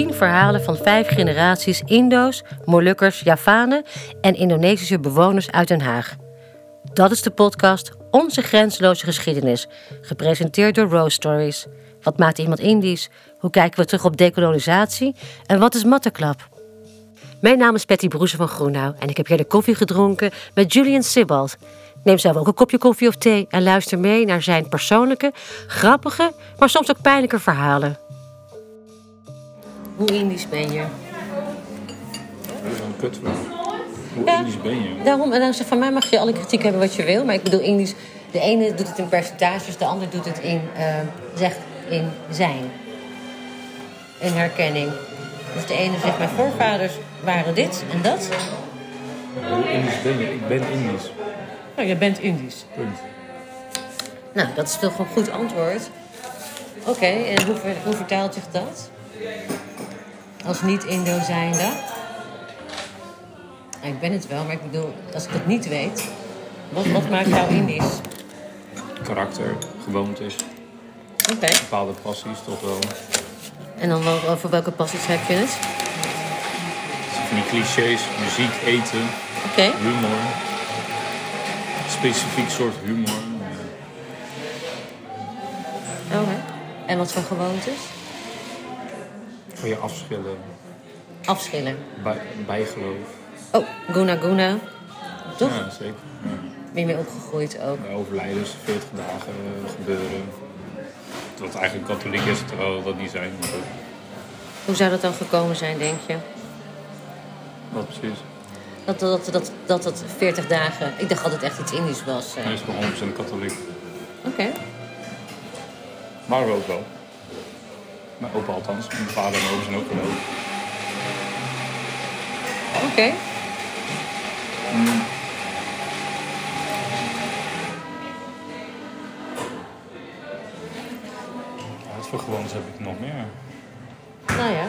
Tien verhalen van vijf generaties Indo's, Molukkers, Javanen en Indonesische bewoners uit Den Haag. Dat is de podcast Onze Grenzeloze Geschiedenis, gepresenteerd door Rose Stories. Wat maakt iemand Indisch? Hoe kijken we terug op dekolonisatie? En wat is Matteklap? Mijn naam is Patty Broese van Groenau en ik heb hier de koffie gedronken met Julian Sibbald. Neem zelf ook een kopje koffie of thee en luister mee naar zijn persoonlijke, grappige, maar soms ook pijnlijke verhalen. Hoe Indisch ben je? Dat is een kutvraag. Hoe Ja. Indisch ben je? Daarom, en dan zeg van mij mag je alle kritiek hebben wat je wil, maar ik bedoel Indisch. De ene doet het in percentages, de ander doet het in, eh, zegt in zijn. In herkenning. Dus de ene zegt, mijn voorvaders waren dit en dat. Hoe Indisch ben je? Ik ben Indisch. Nou, je bent Indisch. Punt. Nou, dat is toch een goed antwoord. Oké, en hoe, hoe vertaalt zich dat? Als niet-Indo zijnde? Nou, ik ben het wel, maar ik bedoel, als ik het niet weet, wat, wat maakt jou Indisch? Karakter, gewoontes, Oké. bepaalde passies toch wel. En dan wel, over welke passies heb je het? Van die clichés, muziek, eten, Oké. humor. Specifiek soort humor. Oké. En wat voor gewoontes? Van je afschillen, Afschillen. bij, bijgeloof. Oh, Guna Guna. Toch? Ja, zeker. Ja. Ben je mee opgegroeid ook? Overlijdens, 40 dagen eh, gebeuren. Wat eigenlijk katholiek is, terwijl dat niet zijn. Maar. Hoe zou dat dan gekomen zijn, denk je? Wat precies? Dat dat, dat, dat, dat 40 dagen... Ik dacht altijd echt iets Indisch was. eh. Hij is gewoon 100% katholiek. Oké. Maar we ook wel. Mijn opa althans. Mijn vader en mijn opa zijn ook geloof. Oké. Ja, wat voor gewoontes heb ik nog meer? Nou ja.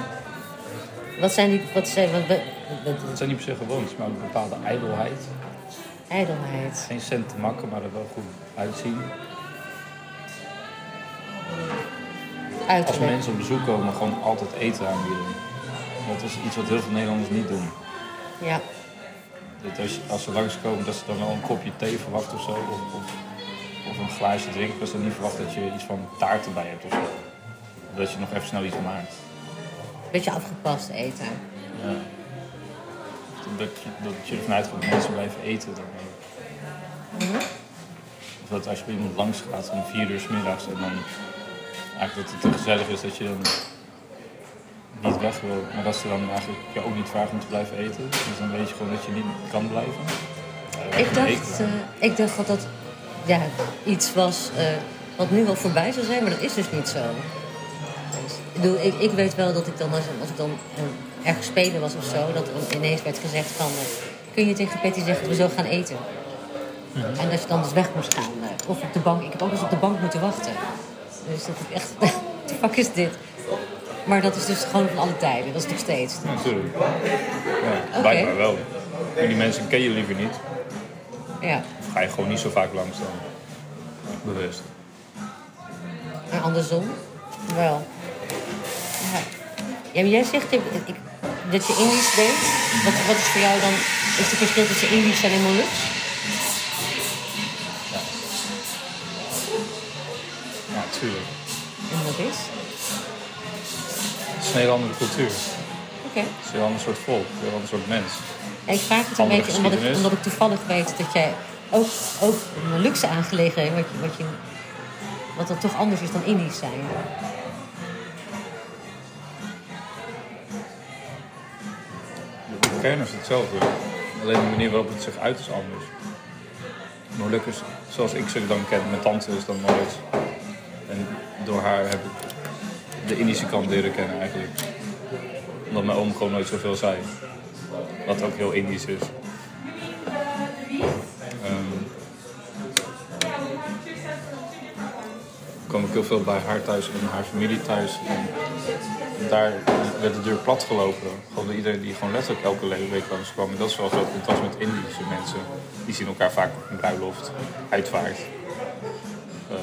Wat zijn die... Wat zijn... Wat, wat, zijn niet per se gewoontes, maar een bepaalde ijdelheid. ijdelheid. Geen cent te makken, maar er wel goed uitzien. Als mensen op bezoek komen, gewoon altijd eten aanbieden. Dat is iets wat heel veel Nederlanders niet doen. Ja. Dat als, als ze langskomen, dat ze dan wel een kopje thee verwachten of zo. Of, of, of een glaasje drinken. Dat ze dan niet verwachten dat je iets van taart erbij hebt of zo. Of dat je nog even snel iets maakt. Beetje afgepast eten. Ja. Dat, je, dat je ervan uitgaat dat mensen blijven eten. Dan, Mhm. Of dat als je bij iemand langs gaat om vier uur s middags en dan eigenlijk dat het te gezellig is dat je dan niet weg wil. Maar dat ze dan eigenlijk je ook niet vragen om te blijven eten. Dus dan weet je gewoon dat je niet kan blijven. Ja, Ik dacht, eh, ik dacht dat dat ja, iets was eh, wat nu wel voorbij zou zijn, maar dat is dus niet zo. Dus, ik, bedoel, ik, ik weet wel dat ik dan, als, als ik dan eh, ergens spelen was of zo, dat er ineens werd gezegd van... kun je tegen Patty zeggen dat we zo gaan eten? En dat je dan dus weg moest gaan. of op de bank. Ik heb ook eens op de bank moeten wachten. Dus dat ik echt... What the fuck is dit? Maar dat is dus gewoon van alle tijden. Dat is nog steeds. Ja, natuurlijk. Ja, blijkbaar wel. Maar die mensen ken je liever niet. Ja. Of ga je gewoon niet zo vaak langs dan. Bewust. En andersom? Wel. Ja. ja, maar jij zegt ik, ik- dat je Indisch bent. Wat, wat is voor jou dan... Is het verschil tussen Indisch en Moluks? Is een hele andere cultuur. Oké. Het is een heel ander soort volk. Een heel ander soort mens. Ja, ik vraag het een Andere beetje omdat ik, omdat ik toevallig weet dat jij ook, ook een luxe aangelegenheid... Wat, je, wat, je, wat dan toch anders is dan Indisch zijn. De kern is hetzelfde. Alleen de manier waarop het zich uit is anders. Molukkers, zoals ik ze dan ken, mijn tante is dan nooit. En door haar heb ik de Indische kant leren kennen eigenlijk. Omdat mijn oom gewoon nooit zoveel zei. Wat ook heel Indisch is. Ehm, kwam ik heel veel bij haar thuis en haar familie thuis. En daar werd de deur plat gelopen. Gewoon iedereen die gewoon letterlijk elke week langskwam. En dat is wel groot contrast met Indische mensen. Die zien elkaar vaak op een bruiloft, uitvaart. Eh,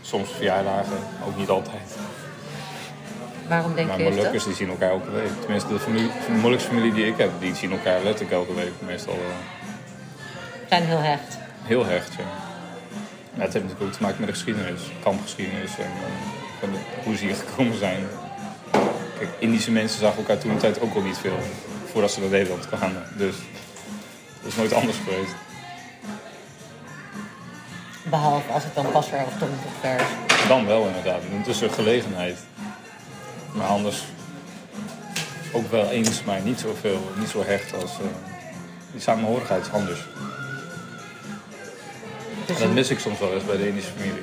soms verjaardagen, ook niet altijd. Waarom denk Maar je dat? Molukkers die zien elkaar elke week. Tenminste, de familie, de Molukse familie die ik heb, die zien elkaar letterlijk elke week. Meestal eh, zijn heel hecht. heel hecht, ja. Ja, het heeft natuurlijk ook te maken met de geschiedenis, kampgeschiedenis en eh, hoe ze hier gekomen zijn. Kijk, Indische mensen zagen elkaar toen een tijd ook al niet veel, voordat ze naar Nederland kwamen. Dus dat is nooit anders geweest. Behalve als het dan of tom of vers. Dan wel inderdaad, het is een gelegenheid. Maar anders ook wel eens, maar niet zoveel, niet zo hecht als... eh, die samenhorigheid is anders. Dus En dat mis ik soms wel eens bij de Indische familie.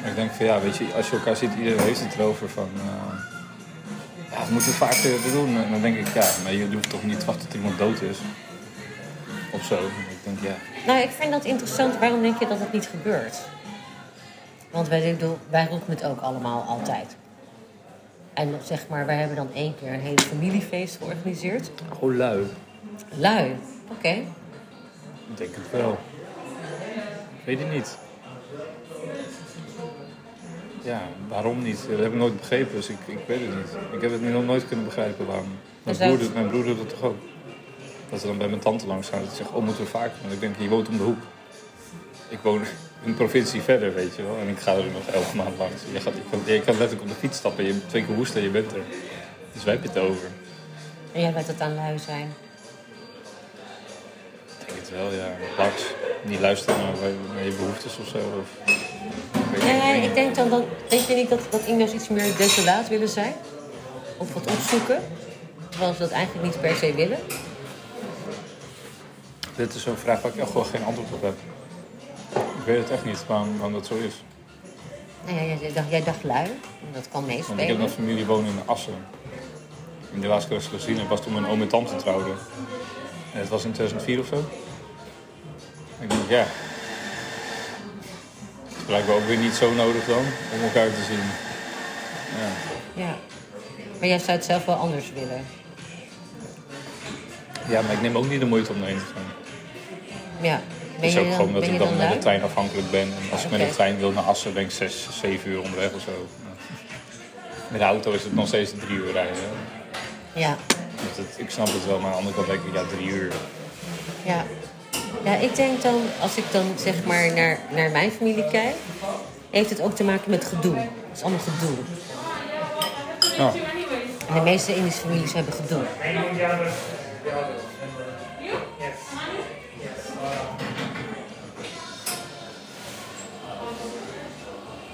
Maar ik denk van ja, weet je, als je elkaar ziet, iedereen heeft het erover van... eh, ja, dat moeten we vaker doen. En dan denk ik, ja, maar je hoeft toch niet te wachten tot iemand dood is. Of zo. En ik denk, ja, Nou, ik vind dat interessant. Waarom denk je dat het niet gebeurt? Want wij, wij roepen het ook allemaal altijd. En zeg maar, wij hebben dan één keer een hele familiefeest georganiseerd. oh lui. Lui. Oké. Ik denk het wel. Weet ik niet. Ja, waarom niet? Dat heb ik nooit begrepen, dus ik, ik weet het niet. Ik heb het nu nog nooit kunnen begrijpen waarom. Mijn, Dus dat- broer, doet- mijn broer doet het toch ook? Dat ze dan bij mijn tante langs gaan en ze zeggen, oh, moeten we vaker? Want ik denk, je woont om de hoek. Ik woon een provincie verder, weet je wel. En ik ga er nog elf maanden langs. Je, gaat, je, kan, je kan letterlijk op de fiets stappen, je twee keer hoesten en je bent er. Dus wij hebben het over. En jij weet dat aan lui zijn. Ik denk het wel, ja. Niet luisteren naar, naar je behoeftes of zo. Of, Nee, ik denk dan, dan denk je niet dat, dat Indo's iets meer desolaat willen zijn? Of wat opzoeken? Terwijl ze dat eigenlijk niet per se willen? Dit is zo'n vraag waar ik echt gewoon geen antwoord op heb. Ik weet het echt niet waarom, waarom dat zo is. Nou ja, jij dacht, jij dacht lui. Dat kan Want ik heb meespelen. een familie wonen in Assen. En die laatste keer dat ik gezien heb, was toen mijn oom en tante trouwden. En het was in 2004 of zo. En ik denk, ja. Het is blijkbaar ook weer niet zo nodig dan, om elkaar te zien. Ja. Ja. Maar jij zou het zelf wel anders willen. ja, maar ik neem ook niet de moeite om erheen te gaan. Ja. Is ook gewoon dat ik dan met de trein afhankelijk ben. En als ik met de trein wil naar Assen, ben ik 6, 7 uur onderweg of zo. Met de auto is het nog steeds drie uur rijden. Ja. Dus ik snap het wel, maar aan de andere kant denk ik, ja, drie uur. Ja. Ja, ik denk dan, als ik dan zeg maar naar, naar mijn familie kijk, heeft het ook te maken met gedoe. Het is allemaal gedoe. Ja. En de meeste Indische families hebben gedoe.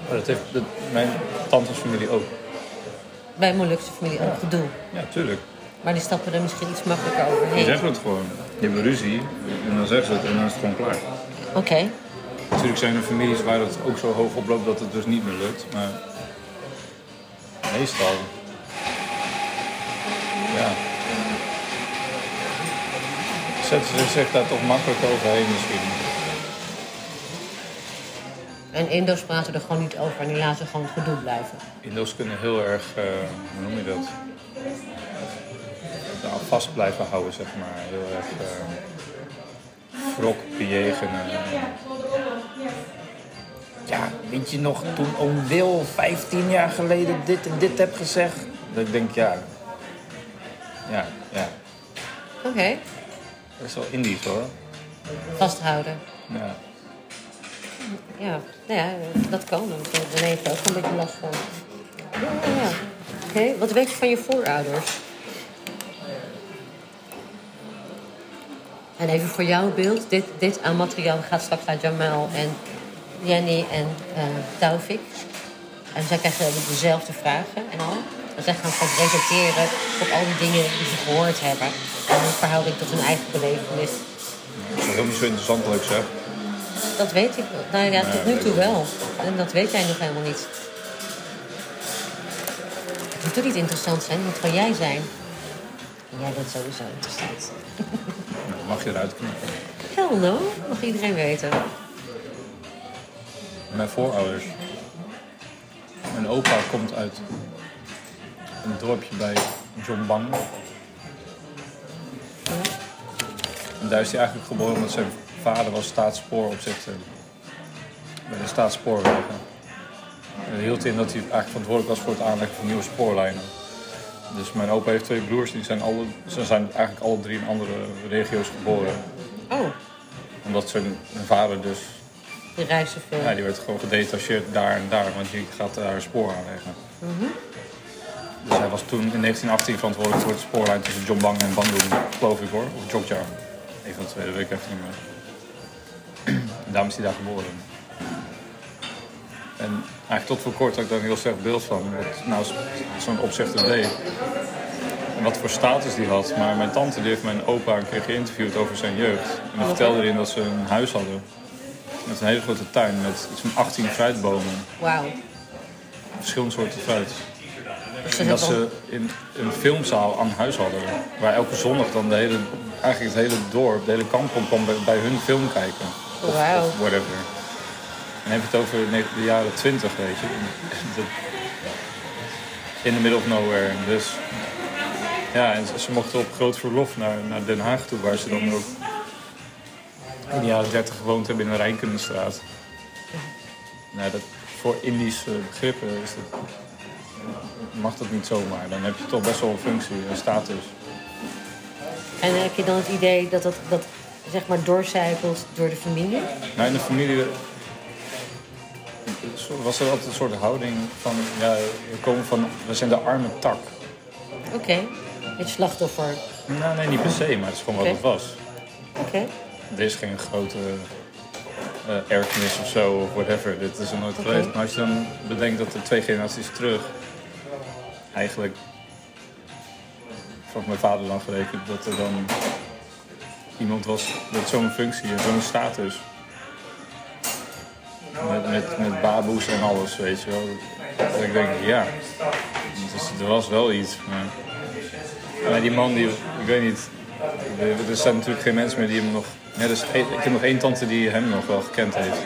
Maar dat heeft dat, mijn tantes familie ook. Bij Molukse familie ook gedoe. Ja, tuurlijk. Maar die stappen er misschien iets makkelijker Die overheen. zeggen het gewoon. Die hebben ruzie en dan zeggen ze het en dan is het gewoon klaar. Oké. Natuurlijk zijn er families waar het ook zo hoog oploopt dat het dus niet meer lukt. Maar meestal. Ja. Zetten ze zich daar toch makkelijk overheen misschien. En Indo's praten er gewoon niet over en die laten gewoon het gedoe blijven. Indo's kunnen heel erg, eh, hoe noem je dat? Nou, vast blijven houden, zeg maar. Heel erg uh, wrok bejegenen. Ja, weet je nog toen oom Wil 15 jaar geleden dit en dit heb gezegd? Dat ik denk, ja. Ja, ja. Oké. Dat is wel Indisch hoor. Vasthouden. Ja. Ja, nou ja, dat kan. Dan heeft ook een beetje last van. Ja, ja. Oké, wat weet je van je voorouders? En even voor jouw beeld. Dit, dit aan materiaal gaat straks naar Jamal en Jenny en eh Taufik. En zij krijgen dezelfde vragen en al. En zij gaan straks reflecteren op al die dingen die ze gehoord hebben. En in verhouding tot hun eigen belevenis. Dat is helemaal niet zo interessant ik zeg. Dat weet ik. Nou ja, tot nu toe wel. En dat weet jij nog helemaal niet. Het moet toch niet interessant zijn, het moet gewoon jij zijn. En jij bent sowieso interessant. Nou, mag je eruit knippen. Hell no, mag iedereen weten. Mijn voorouders. Mijn opa komt uit een dorpje bij Jombang. En daar is hij eigenlijk geboren omdat zijn vader was staatsspooropzichter bij de staatsspoorwegen. En Dat hield in dat hij eigenlijk verantwoordelijk was voor het aanleggen van nieuwe spoorlijnen. Dus mijn opa heeft twee broers, die zijn, alle, ze zijn eigenlijk alle drie in andere regio's geboren. Oh, Omdat zijn vader dus, die reisde veel. ja, die werd gewoon gedetacheerd daar en daar, want die gaat daar een spoor aanleggen. Dus hij was toen in 1918 verantwoordelijk voor de spoorlijn tussen Jombang en Bandung, geloof ik hoor. Of Jogja. Een van de twee, dat weet ik even niet meer. Daarom is hij daar geboren. En eigenlijk tot voor kort had ik daar een heel slecht beeld van. Wat nou zo'n opzichter deed. En wat voor status die had. Maar mijn tante die heeft mijn opa een keer geïnterviewd over zijn jeugd. En die vertelde erin dat ze een huis hadden. Met een hele grote tuin met iets van 18 fruitbomen. Wauw. Verschillende soorten fruit. En dat ze in een filmzaal aan huis hadden. Waar elke zondag dan de hele, eigenlijk het hele dorp, de hele kampong kwam bij, bij hun film kijken. Of, Wauw. of whatever. En dan heb je het over de jaren 20, weet je. De- In the middle of nowhere. Dus ja, en ze, mochten op groot verlof naar, naar Den Haag toe, waar ze dan ook in de jaren 30 gewoond hebben in een Rijnkundenstraat. Nou, dat, voor Indische begrippen is dat, mag dat niet zomaar. Dan heb je toch best wel een functie en status. En heb je dan het idee dat dat, dat zeg maar doorcijpelt door de familie? Nou, in de familie was er altijd een soort houding van, ja, we komen van, we zijn de arme tak. Oké. Het slachtoffer. Nou, nee, niet per se, maar het is gewoon wat het was. Oké. Er is geen grote eh erfenis of zo, of whatever. Dit is er nooit geweest. Maar als je dan bedenkt dat er twee generaties terug, eigenlijk, van mijn vader dan gerekend, dat er dan iemand was met zo'n functie en zo'n status. Met, met, met baboes en alles, weet je wel. Dat ik denk, ja, dus er was wel iets. Maar, maar die man, die, ik weet niet, er- zijn natuurlijk geen mensen meer die hem nog... Ja, dus ik heb nog één tante die hem nog wel gekend heeft.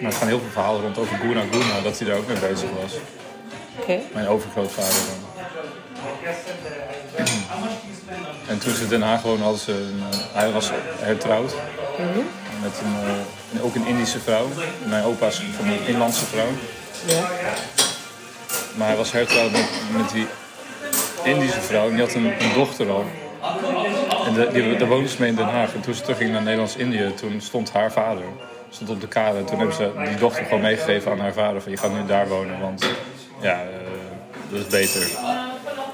Maar er gaan heel veel verhalen rond over Guna Guna, dat hij daar ook mee bezig was. Oké. Mijn overgrootvader dan. En toen ze in Den Haag woonden, hadden ze een, eh, hij was hertrouwd. Met een, eh, ook een Indische vrouw. Mijn opa is van een inlandse vrouw. Ja. Maar hij was hertrouwd met, met die Indische vrouw. En die had een, een dochter al. En de, die, daar woonde ze mee in Den Haag. En toen ze terugging naar Nederlands-Indië, toen stond haar vader stond op de kade. En toen hebben ze die dochter gewoon meegegeven aan haar vader. Van je gaat nu daar wonen, want ja, eh, dat is beter.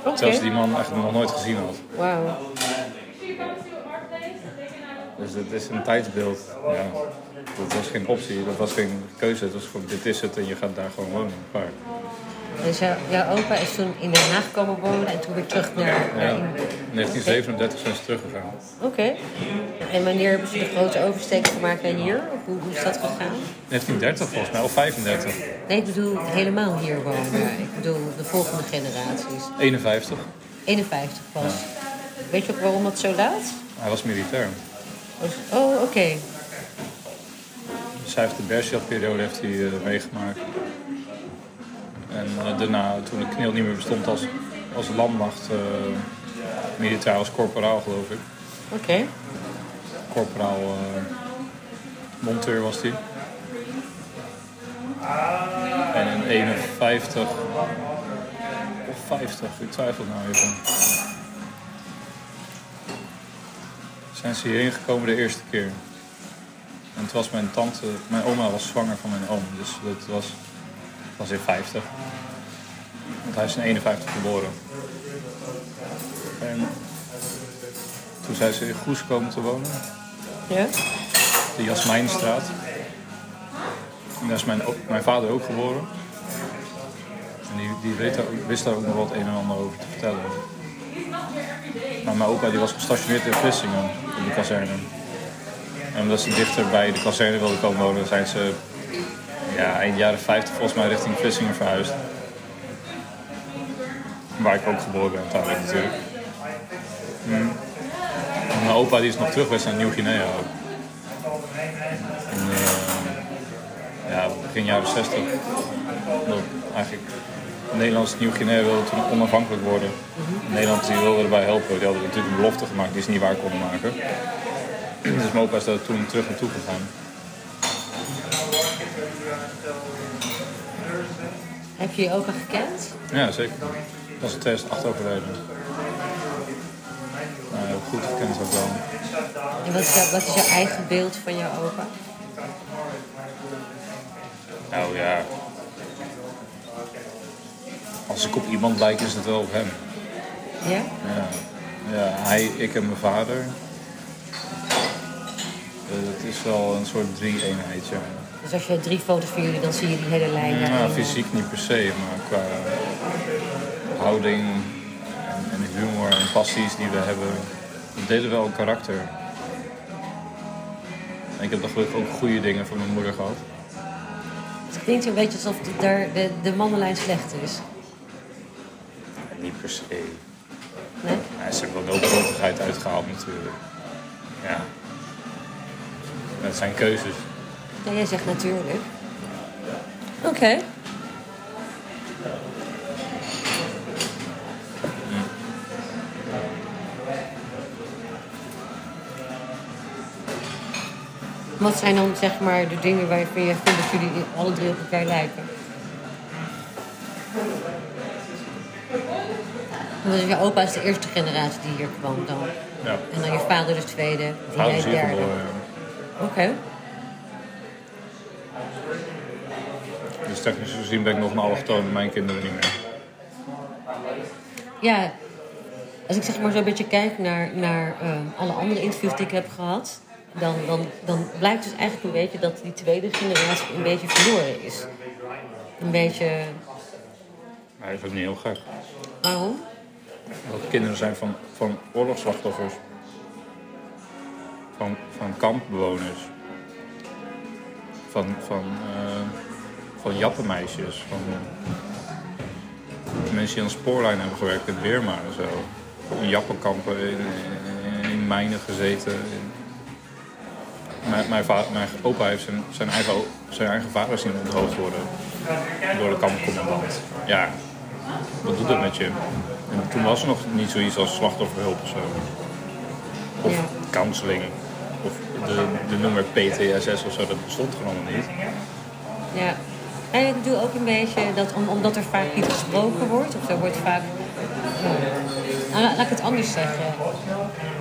Oké. Terwijl ze die man eigenlijk nog nooit gezien had. Wauw. Dus het is een tijdsbeeld. Ja, dat was geen optie, dat was geen keuze. Het was gewoon, dit is het en je gaat daar gewoon wonen. Klaar. Dus jou- jouw opa is toen in Den Haag komen wonen en toen weer terug naar... naar Ja, in- in 1937 zijn ze teruggegaan. Oké. En wanneer hebben ze de grote oversteek gemaakt naar hier? Of hoe, hoe is dat gegaan? 1930 volgens mij, of 35. Nee, ik bedoel helemaal hier wonen. Ik bedoel de volgende generaties. 51. 51 pas. Weet je ook waarom dat zo laat? Hij was militair. Oh, oké. Dus hij heeft de Bergschat-periode heeft hij, eh, meegemaakt. En eh, daarna, toen de kneel niet meer bestond als, als landmacht, eh, militair als corporaal geloof ik. Oké. Corporaal eh, monteur was hij. En in 51 of 50, ik twijfel nou even. Zijn ze hierheen gekomen de eerste keer. En het was mijn tante, mijn oma was zwanger van mijn oom, dus dat was, was in 50. Want hij is in 51 geboren. En toen zijn ze in Goes komen te wonen Ja? de Jasmijnstraat. En daar is mijn, mijn vader ook geboren. En die, die weet wist daar ook nog wat een en ander over te vertellen. Maar mijn opa die was gestationeerd in Vlissingen, op de kazerne. En omdat ze dichter bij de kazerne wilden komen wonen, zijn ze ja, eind jaren 50 volgens mij richting Vlissingen verhuisd. Waar ik ook geboren ben natuurlijk. En Mijn opa die is nog terug geweest naar Nieuw-Guinea ook. In, eh, ja, begin jaren 60. Dat eigenlijk Nederlands Nieuw-Guinea wilde toen onafhankelijk worden. Nederland die wilde erbij helpen. Die hadden natuurlijk een belofte gemaakt die ze niet waar konden maken. Dus mijn opa is daar toen terug naartoe gegaan. Heb je je opa gekend? Ja, zeker. Dat was in 2008 overleden. Nou, heel goed gekend ook wel. En wat is, jouw, wat is jouw eigen beeld van jouw opa? Nou ja. Als ik op iemand lijk, is het wel op hem. Ja? Ja, ja hij, ik en mijn vader. Eh, Het is wel een soort drie-eenheid, ja. Dus als je drie foto's van jullie, dan zie je die hele lijn. Nou, fysiek niet per se, maar qua houding en, en humor en passies die we hebben, we delen wel een karakter. En ik heb toch gelukkig ook goede dingen van mijn moeder gehad. Het klinkt een beetje alsof de, daar de, de mannenlijn slecht is. Niet per se. Nee? Ja, ze hebben wel noodlottigheid uitgehaald natuurlijk. Ja. Dat zijn keuzes. Ja, jij zegt natuurlijk. Oké. Wat zijn dan zeg maar de dingen waarvan je vindt dat jullie alle drie op elkaar lijken? Want je opa is de eerste generatie die hier kwam dan. Ja. En dan je vader de tweede. En jij de derde. Oké. Technisch gezien ben ik nog een allochtoon mijn kinderen niet meer. Ja, als ik zeg maar zo'n beetje kijk naar, naar eh, alle andere interviews die ik heb gehad, dan, dan, dan blijkt dus eigenlijk een beetje dat die tweede generatie een beetje verloren is. Een beetje. Maar dat is ook niet heel gek. Waarom? Dat kinderen zijn van, van oorlogsslachtoffers. Van, van kampbewoners. Van, van, eh, van jappenmeisjes. Van mensen die aan de spoorlijn hebben gewerkt in Birma en zo. In jappenkampen, in, in, in mijnen gezeten. Mijn, mijn, va- mijn opa heeft zijn, zijn, eigen, zijn eigen vader zien onthoofd worden. Door de kampcommandant. Ja, wat doet dat met je? En toen was er nog niet zoiets als slachtofferhulp of zo. Of counseling. Of de, de nummer PTSS of zo, dat bestond gewoon nog niet. Ja. En ik bedoel ook een beetje dat om, omdat er vaak niet gesproken wordt, of er wordt vaak. Nou, laat ik het anders zeggen.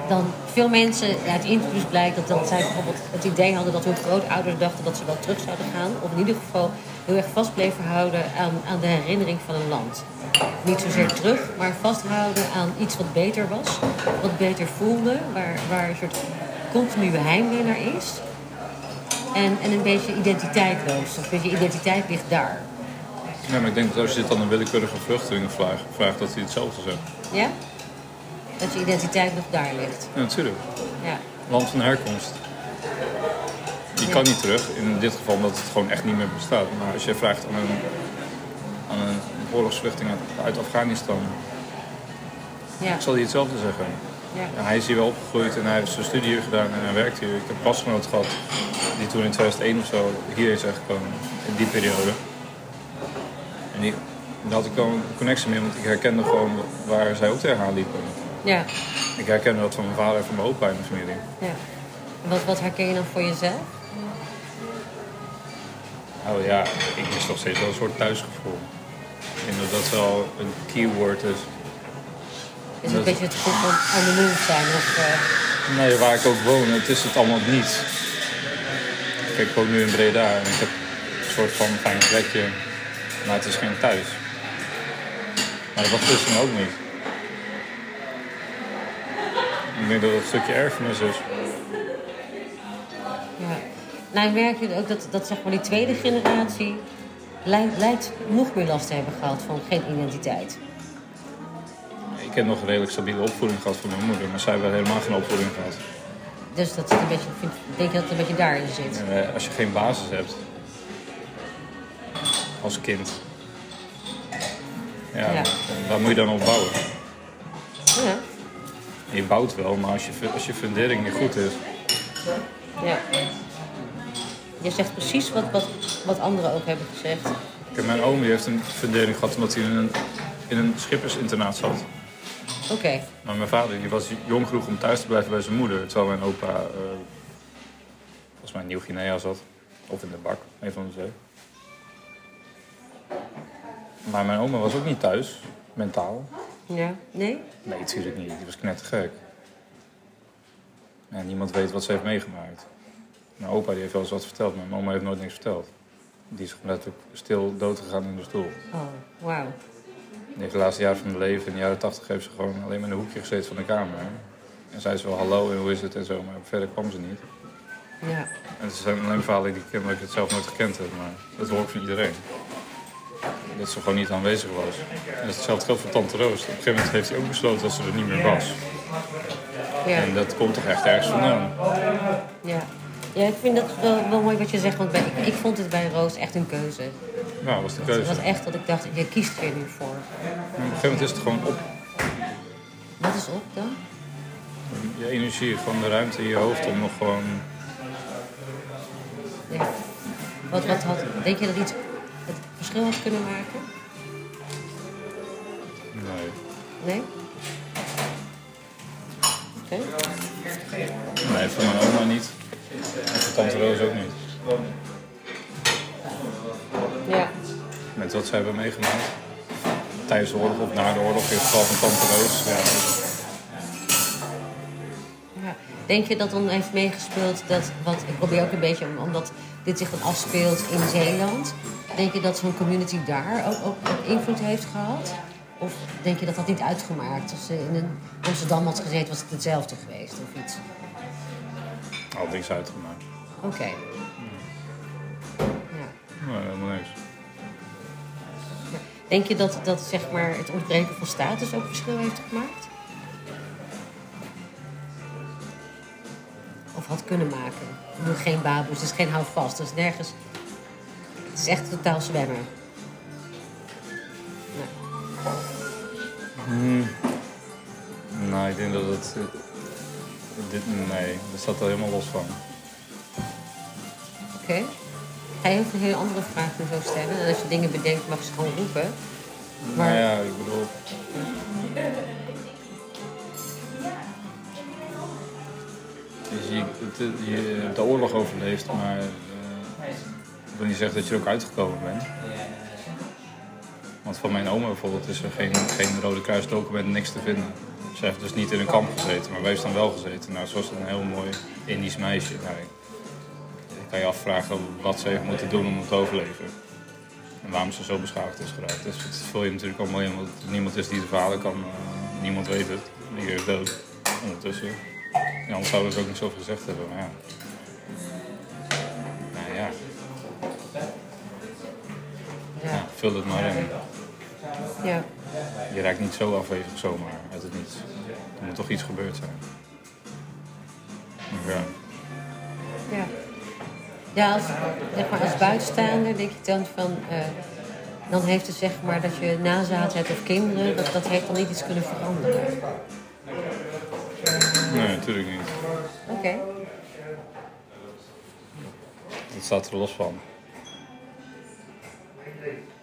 Dan veel mensen uit interviews blijkt dat, dat zij bijvoorbeeld het idee hadden dat hun grootouders dachten dat ze wel terug zouden gaan. Of in ieder geval heel erg vast bleven houden aan, aan de herinnering van een land. Niet zozeer terug, maar vasthouden aan iets wat beter was. Wat beter voelde, waar, waar een soort continue heimwee naar is. En, en een beetje identiteitloos. Of een beetje identiteit ligt daar. Ja, maar ik denk dat als je dit aan een willekeurige vluchteling vraagt, vraagt dat hij hetzelfde zegt. Ja? Dat je identiteit nog daar ligt. Ja, natuurlijk. Ja. Land van herkomst. Je kan niet terug, in dit geval omdat het gewoon echt niet meer bestaat. Maar als je vraagt aan een, aan een oorlogsvluchteling uit, uit Afghanistan, Ja. zal hij hetzelfde zeggen. Ja. Hij is hier wel opgegroeid en hij heeft zijn studie hier gedaan en hij werkt hier. Ik heb een pasgenoot gehad die toen in 2001 of zo hier is gekomen, in die periode. En die, daar had ik wel een connectie mee, want ik herkende gewoon waar zij ook tegenaan liepen. Ja. Ik herkende dat van mijn vader en van mijn opa in de familie. ja. Wat, wat herken je dan voor jezelf? Oh ja, ik mis nog steeds wel een soort thuisgevoel. Ik denk dat dat wel een keyword is. Is het een beetje het gevoel van anoniem zijn? Of, eh, Nee, waar ik ook woon, het is het allemaal niet. Kijk, ik woon nu in Breda en ik heb een soort van fijn plekje, maar het is geen thuis. Maar dat was dus ook niet. Ik denk dat het een stukje erfenis is. ja. Nou, merk je ook dat, dat zeg maar die tweede generatie lijkt, lijkt nog meer last te hebben gehad van geen identiteit. Ik heb nog een redelijk stabiele opvoeding gehad van mijn moeder, maar zij hebben helemaal geen opvoeding gehad. Dus dat zit een beetje, vind, denk je dat het een beetje daarin zit? En, eh, als je geen basis hebt als kind, ja, Ja. waar moet je dan op bouwen? Ja. Je bouwt wel, maar als je, als je fundering niet goed is, ja. Je zegt precies wat, wat, wat anderen ook hebben gezegd. Kijk, mijn oom die heeft een fundering gehad omdat hij in een, in een schippersinternaat zat. Oké. Maar mijn vader die was jong genoeg om thuis te blijven bij zijn moeder. Terwijl mijn opa eh, volgens mij in Nieuw-Guinea zat. Of in de bak, een van de twee. Maar mijn oma was ook niet thuis, mentaal. Ja. Nee? Nee, natuurlijk niet. Die was knettergek. En niemand weet wat ze heeft meegemaakt. Mijn opa die heeft wel eens wat verteld, maar mijn oma heeft nooit niks verteld. Die is gewoon letterlijk stil dood gegaan in de stoel. Oh, wauw. Heeft de laatste jaren van haar leven, in de jaren tachtig, heeft ze gewoon alleen maar in een hoekje gezeten van de kamer. En zei ze wel hallo en hoe is het en zo, maar verder kwam ze niet. Ja. En het zijn alleen verhalen die ik ken, ik het zelf nooit gekend heb, maar dat hoor ik van iedereen. Dat ze gewoon niet aanwezig was. En hetzelfde geldt voor Tante Roos. Op een gegeven moment heeft hij ook besloten dat ze er niet meer was. Ja. En dat komt toch echt ergens vandaan. Ja. Ja, ik vind dat wel, wel mooi wat je zegt, want bij, ik, ik vond het bij Roos echt een keuze. Nou, was de Het keuze. was echt dat ik dacht, je kiest er nu voor. Op een gegeven moment is het gewoon op. Wat is op dan? Je energie, gewoon de ruimte in je hoofd om nog gewoon... Ja. Wat, wat had, denk je dat iets het verschil had kunnen maken? Nee. Nee? Oké. Nee, voor mijn oma niet. En Tante Roos ook niet. Ja. Met wat ze hebben meegemaakt. Tijdens de oorlog of na de oorlog, in het geval van Tante Roos. Ja, ja. Denk je dat dan heeft meegespeeld dat, wat ik probeer ook een beetje, om- omdat dit zich dan afspeelt in Zeeland, denk je dat zo'n community daar ook, ook, ook invloed heeft gehad? Of denk je dat dat niet uitgemaakt? Als ze in een Amsterdam had gezeten, was het hetzelfde geweest of iets? Al niks uitgemaakt. Oké. Ja. Nee, helemaal niks. Denk je dat, dat zeg maar, het ontbreken van status ook verschil heeft gemaakt? Of had kunnen maken? Ik bedoel, geen baboes, het is geen houvast, het is nergens... Het is echt totaal zwemmen. Nee. Nou, ik denk dat het... Dit, nee, dat staat er helemaal los van. Oké. Ga je ook een hele andere vraag zo stellen? En als je dingen bedenkt, mag je ze gewoon roepen. Maar- Maar ja, ik bedoel... Dus je, het, je hebt de oorlog overleefd, maar... eh, ik wil niet zeggen dat je er ook uitgekomen bent. Want van mijn oma bijvoorbeeld is er geen, geen Rode Kruis document, niks te vinden. Ze heeft dus niet in een kamp gezeten, maar wij heeft dan wel gezeten. Nou, ze was een heel mooi Indisch meisje. Nou, ik- kan je afvragen wat ze heeft moeten doen om te overleven. En waarom ze zo beschadigd is geraakt. Dus dat vul je natuurlijk allemaal in, want niemand is die de vader kan. eh, niemand weet het. Is dood. Ondertussen. Ja, anders zouden ze ook niet zoveel gezegd hebben. Maar ja. Nou Ja. ja, vul het maar in. Ja. Je raakt niet zo afwezig zomaar uit het niets. Er moet toch iets gebeurd zijn. Ja. Ja. Ja, als, zeg maar, als buitenstaander denk je dan van... eh, dan heeft het zeg maar dat je nazaat hebt of kinderen... Dat, dat heeft dan niet iets kunnen veranderen. Nee, natuurlijk niet. Oké. Dat staat er los van.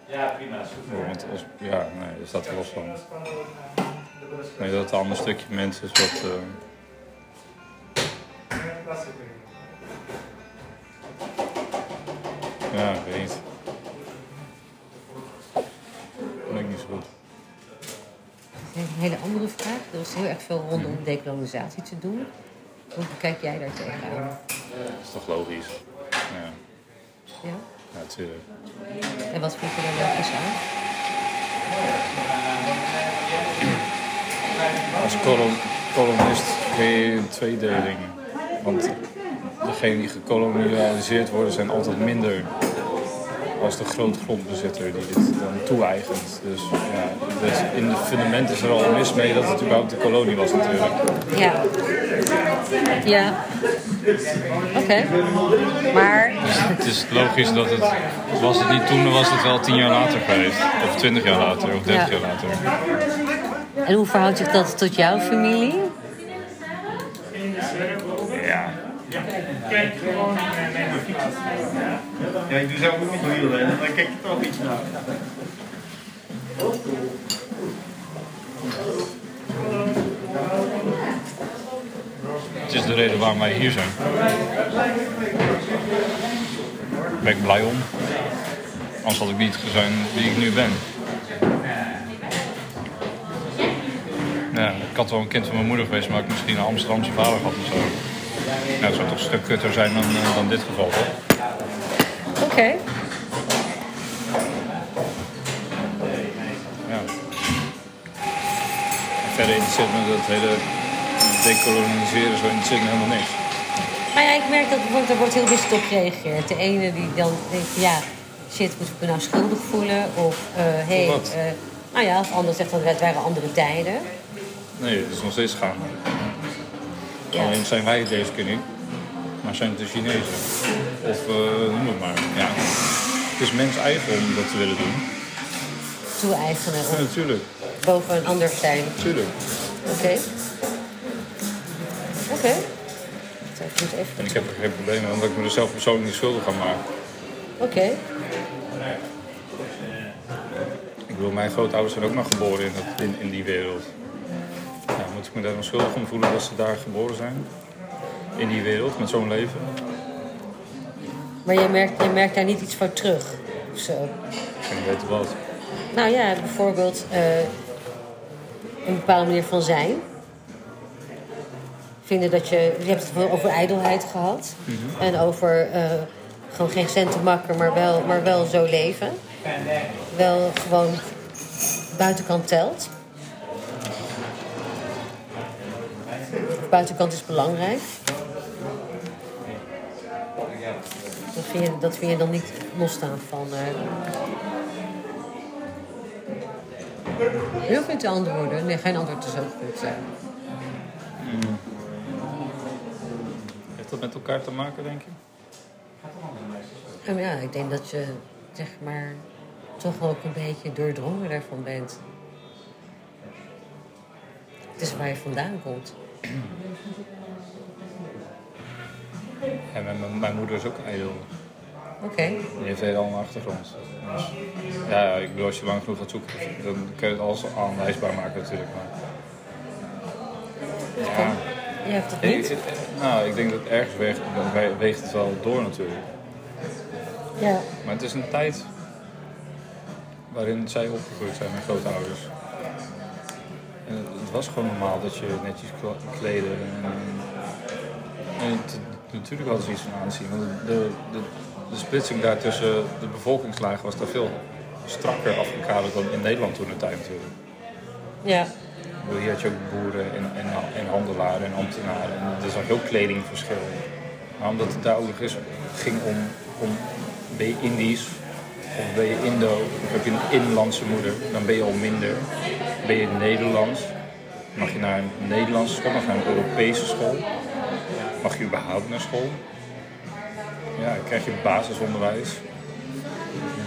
Ja, prima. is goed. Ja, Want als, ja, nee, dat staat er los van. Nee, dat het een ander stukje mens is wat... eh, ja, ik weet niet. Dat niet zo goed. Een hele andere vraag. Er is heel erg veel rondom decolonisatie te doen. Hoe kijk jij daar tegenaan? Dat is toch logisch? Ja, Ja? Ja natuurlijk. En wat vind je daar logisch aan? Als kolon, kolonist kun je in tweedeling. Want degenen die gekolonialiseerd worden zijn altijd minder als de grootgrondbezitter die dit dan toe-eigent. Dus ja, dus in het fundament is er al mis mee dat het überhaupt de kolonie was natuurlijk. Ja. Ja. Oké. Maar, Het is logisch dat het, was het niet toen, dan was het wel tien jaar later geweest. Of twintig jaar later, of dertig Ja. jaar later. en hoe verhoudt zich dat tot jouw familie? Ja, Kijk, gewoon eh, neem mijn fiets. Ja, ik doe zelf ook niet wielen, dan kijk je toch iets naar. het is de reden waarom wij hier zijn. Daar ben ik blij om. Anders had ik niet zijn wie ik nu ben. Ja, ik had wel een kind van mijn moeder geweest, maar ik misschien een Amsterdamse vader had of zo. Dat zou toch een stuk kutter zijn dan, eh, dan dit geval, toch? Oké. Ja. En verder interesseert me dat hele decoloniseren zo interesseert me helemaal niks. Maar ja, ik merk dat er wordt, er wordt heel wisselend op gereageerd. De ene die dan denkt, ja, shit, moet ik me nou schuldig voelen? Of, eh hey, eh, nou ja, of ander zegt dan, het waren andere tijden. Nee, het is nog steeds gaande. Ja. Alleen zijn wij het deze keer niet, maar zijn het de Chinezen. Of eh, noem het maar. Ja. Het is mens eigen om dat te willen doen. Toe-eigenen Ja, natuurlijk. boven een ander zijn. natuurlijk. Oké. Oké. En ik heb er geen probleem mee, omdat ik me er zelf persoonlijk niet schuldig aan maak. Oké. Ik bedoel, mijn grootouders zijn ook maar geboren in, het, in, in die wereld. Ja, moet ik me daar dan schuldig om voelen dat ze daar geboren zijn? In die wereld, met zo'n leven? Maar je merkt, je merkt daar niet iets van terug. Of zo. Ik weet weten wat. Nou ja, bijvoorbeeld eh, een bepaalde manier van zijn. Vinden dat je. Je hebt het over ijdelheid gehad. En over eh, gewoon geen centen makken, maar wel, maar wel zo leven. Wel gewoon buitenkant telt. Buitenkant is belangrijk. Dat vind je, dat vind je dan niet losstaan van. eh, Heel goed te antwoorden. Nee, geen antwoord is ook goed. eh. Heeft dat met elkaar te maken, denk je? En ja, ik denk dat je zeg maar toch ook een beetje doordrongen daarvan bent. Het is waar je vandaan komt. En mijn, mijn- moeder is ook ijdel. Oké. Die heeft helemaal een achtergrond. Dus, ja, ik bedoel, als je lang genoeg gaat zoeken, dan kun je het alles aanwijsbaar maken natuurlijk. Maar, ja, Je hebt het niet? ik- nou, ik denk dat ergens weegt, we- weegt het wel door natuurlijk. Ja. Maar het is een tijd waarin zij opgegroeid zijn, mijn grootouders. En het, was gewoon normaal dat je netjes kleden. En, en het- natuurlijk hadden ze iets van aanzien. Want de, de, de splitsing daar tussen de bevolkingslagen was daar veel strakker afgekaderd dan in Nederland toen de tijd natuurlijk. Ja. Hier had je ook boeren en, en, en handelaren en ambtenaren. En er is al heel kledingverschil. Maar omdat het daar ook nog eens ging om, om ben je Indisch of ben je Indo of heb je een inlandse moeder, dan ben je al minder. Ben je Nederlands, mag je naar een Nederlandse school, mag je naar een Europese school. Mag je überhaupt naar school? Ja, dan krijg je basisonderwijs.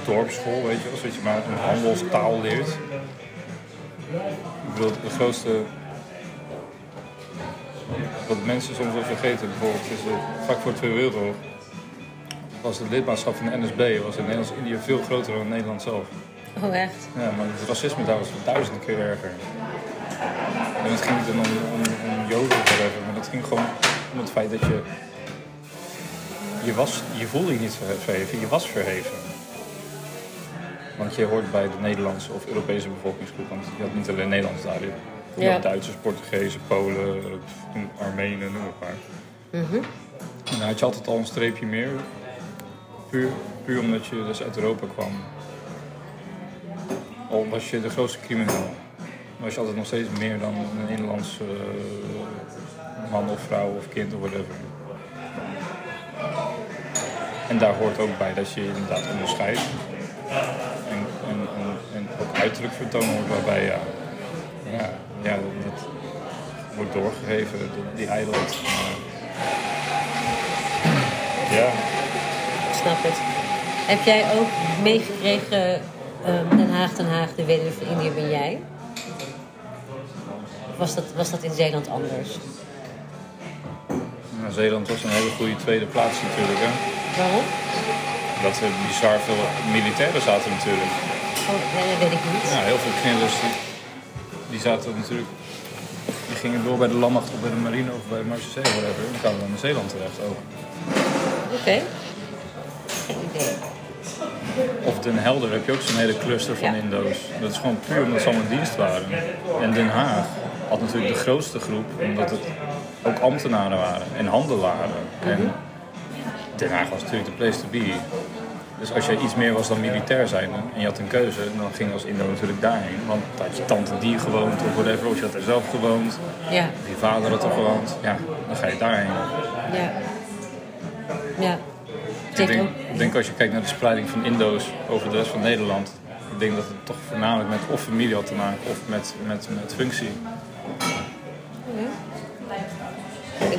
Dorpsschool, weet je wel, zodat je maar een handelstaal leert. Ik bedoel, de grootste. Wat mensen soms wel vergeten, bijvoorbeeld, is eh, vlak voor Tweede Wereldoorlog. was het lidmaatschap van de NSB was in Nederlands-Indië veel groter dan Nederland zelf. Oh, echt? Ja, maar het racisme daar was duizend keer erger. En het ging niet dan om, om, om joden of whatever, maar het ging gewoon om het feit dat je. Je, was, je voelde je niet verheven, je was verheven. Want je hoort bij de Nederlandse of Europese bevolkingsgroep, want je had niet alleen Nederlands daar. Je Ja. had Duitsers, Portugezen, Polen, eh, Armenen, noem het maar. En dan had je altijd al een streepje meer. Puur, puur omdat je dus uit Europa kwam. Al was je de grootste crimineel. Was je altijd nog steeds meer dan een Nederlands eh, man of vrouw of kind of whatever. En daar hoort ook bij dat je inderdaad onderscheidt. En, en, en, ook uiterlijk vertonen wordt waarbij ja, ja, ja, dat wordt doorgegeven, die-. Maar, Ja, snap het. Heb jij ook meegekregen ehm, Den Haag, Den Haag, de weduwe van Indië ben jij? Of Was dat, was dat in Zeeland anders? nou, Zeeland was een hele goede tweede plaats natuurlijk. Hè? Waarom? Dat er bizar veel militairen zaten natuurlijk. Oh, nee, dat weet ik niet. Ja, heel veel knillers die, die zaten natuurlijk. Die gingen door bij de landmacht of bij de marine of bij de marechaussee of whatever. En kwamen dan in Zeeland terecht ook. Oké. Geen idee. Of Den Helder heb je ook zo'n hele cluster van Ja. Indo's. Dat is gewoon puur omdat ze allemaal in dienst waren. En Den Haag had natuurlijk de grootste groep, omdat het ook ambtenaren waren en handelaren. En Den Haag was natuurlijk de place to be. Dus als je iets meer was dan militair zijn en je had een keuze, dan ging je als Indo natuurlijk daarheen. Want had je tante die gewoond of whatever, of je had er zelf gewoond. Ja, Je vader had er gewoond. Ja, dan ga je daarheen. ja. Ja. Denk, ik denk als je kijkt naar de spreiding van Indo's over de rest van Nederland, ik denk dat het toch voornamelijk met of familie had te maken of met, met, met functie.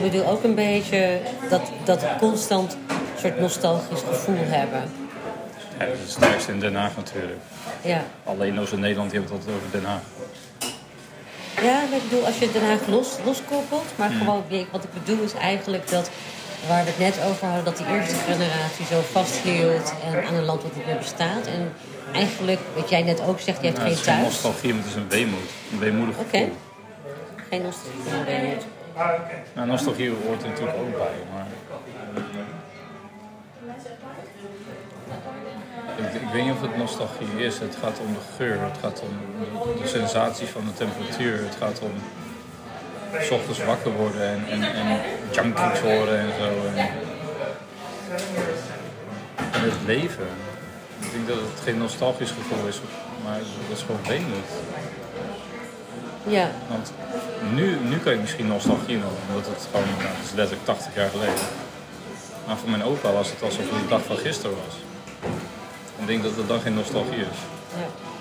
Ik bedoel ook een beetje dat, dat constant een soort nostalgisch gevoel hebben. Ja, dat is het sterkste in Den Haag natuurlijk. Ja. Alle Indo's in Nederland hebben het altijd over Den Haag. Ja, maar ik bedoel, als je Den Haag los, loskoppelt. Maar gewoon, weet je, wat ik bedoel is eigenlijk dat, waar we het net over hadden, dat die eerste generatie zo vasthield en aan een land wat niet meer bestaat. En eigenlijk, wat jij net ook zegt, je hebt Nou, het geen is geen thuis. nostalgie, maar het is een weemoed. Een weemoedig Oké. gevoel. Geen nostalgie van weemoed. Nou, nostalgie hoort er natuurlijk ook bij, maar... Ik, weet niet of het nostalgie is. Het gaat om de geur, het gaat om de, sensatie van de temperatuur. Het gaat om... s ochtends wakker worden en, en, en junkies horen en zo. En, het leven. Ik denk dat het geen nostalgisch gevoel is, maar dat is gewoon weemoed. Ja, Want nu, nu kan je misschien nostalgie noemen, omdat het gewoon, nou, het is letterlijk 80 jaar geleden. Maar voor mijn opa was het alsof het de dag van gisteren was. Ik denk dat het dan geen nostalgie is. ja.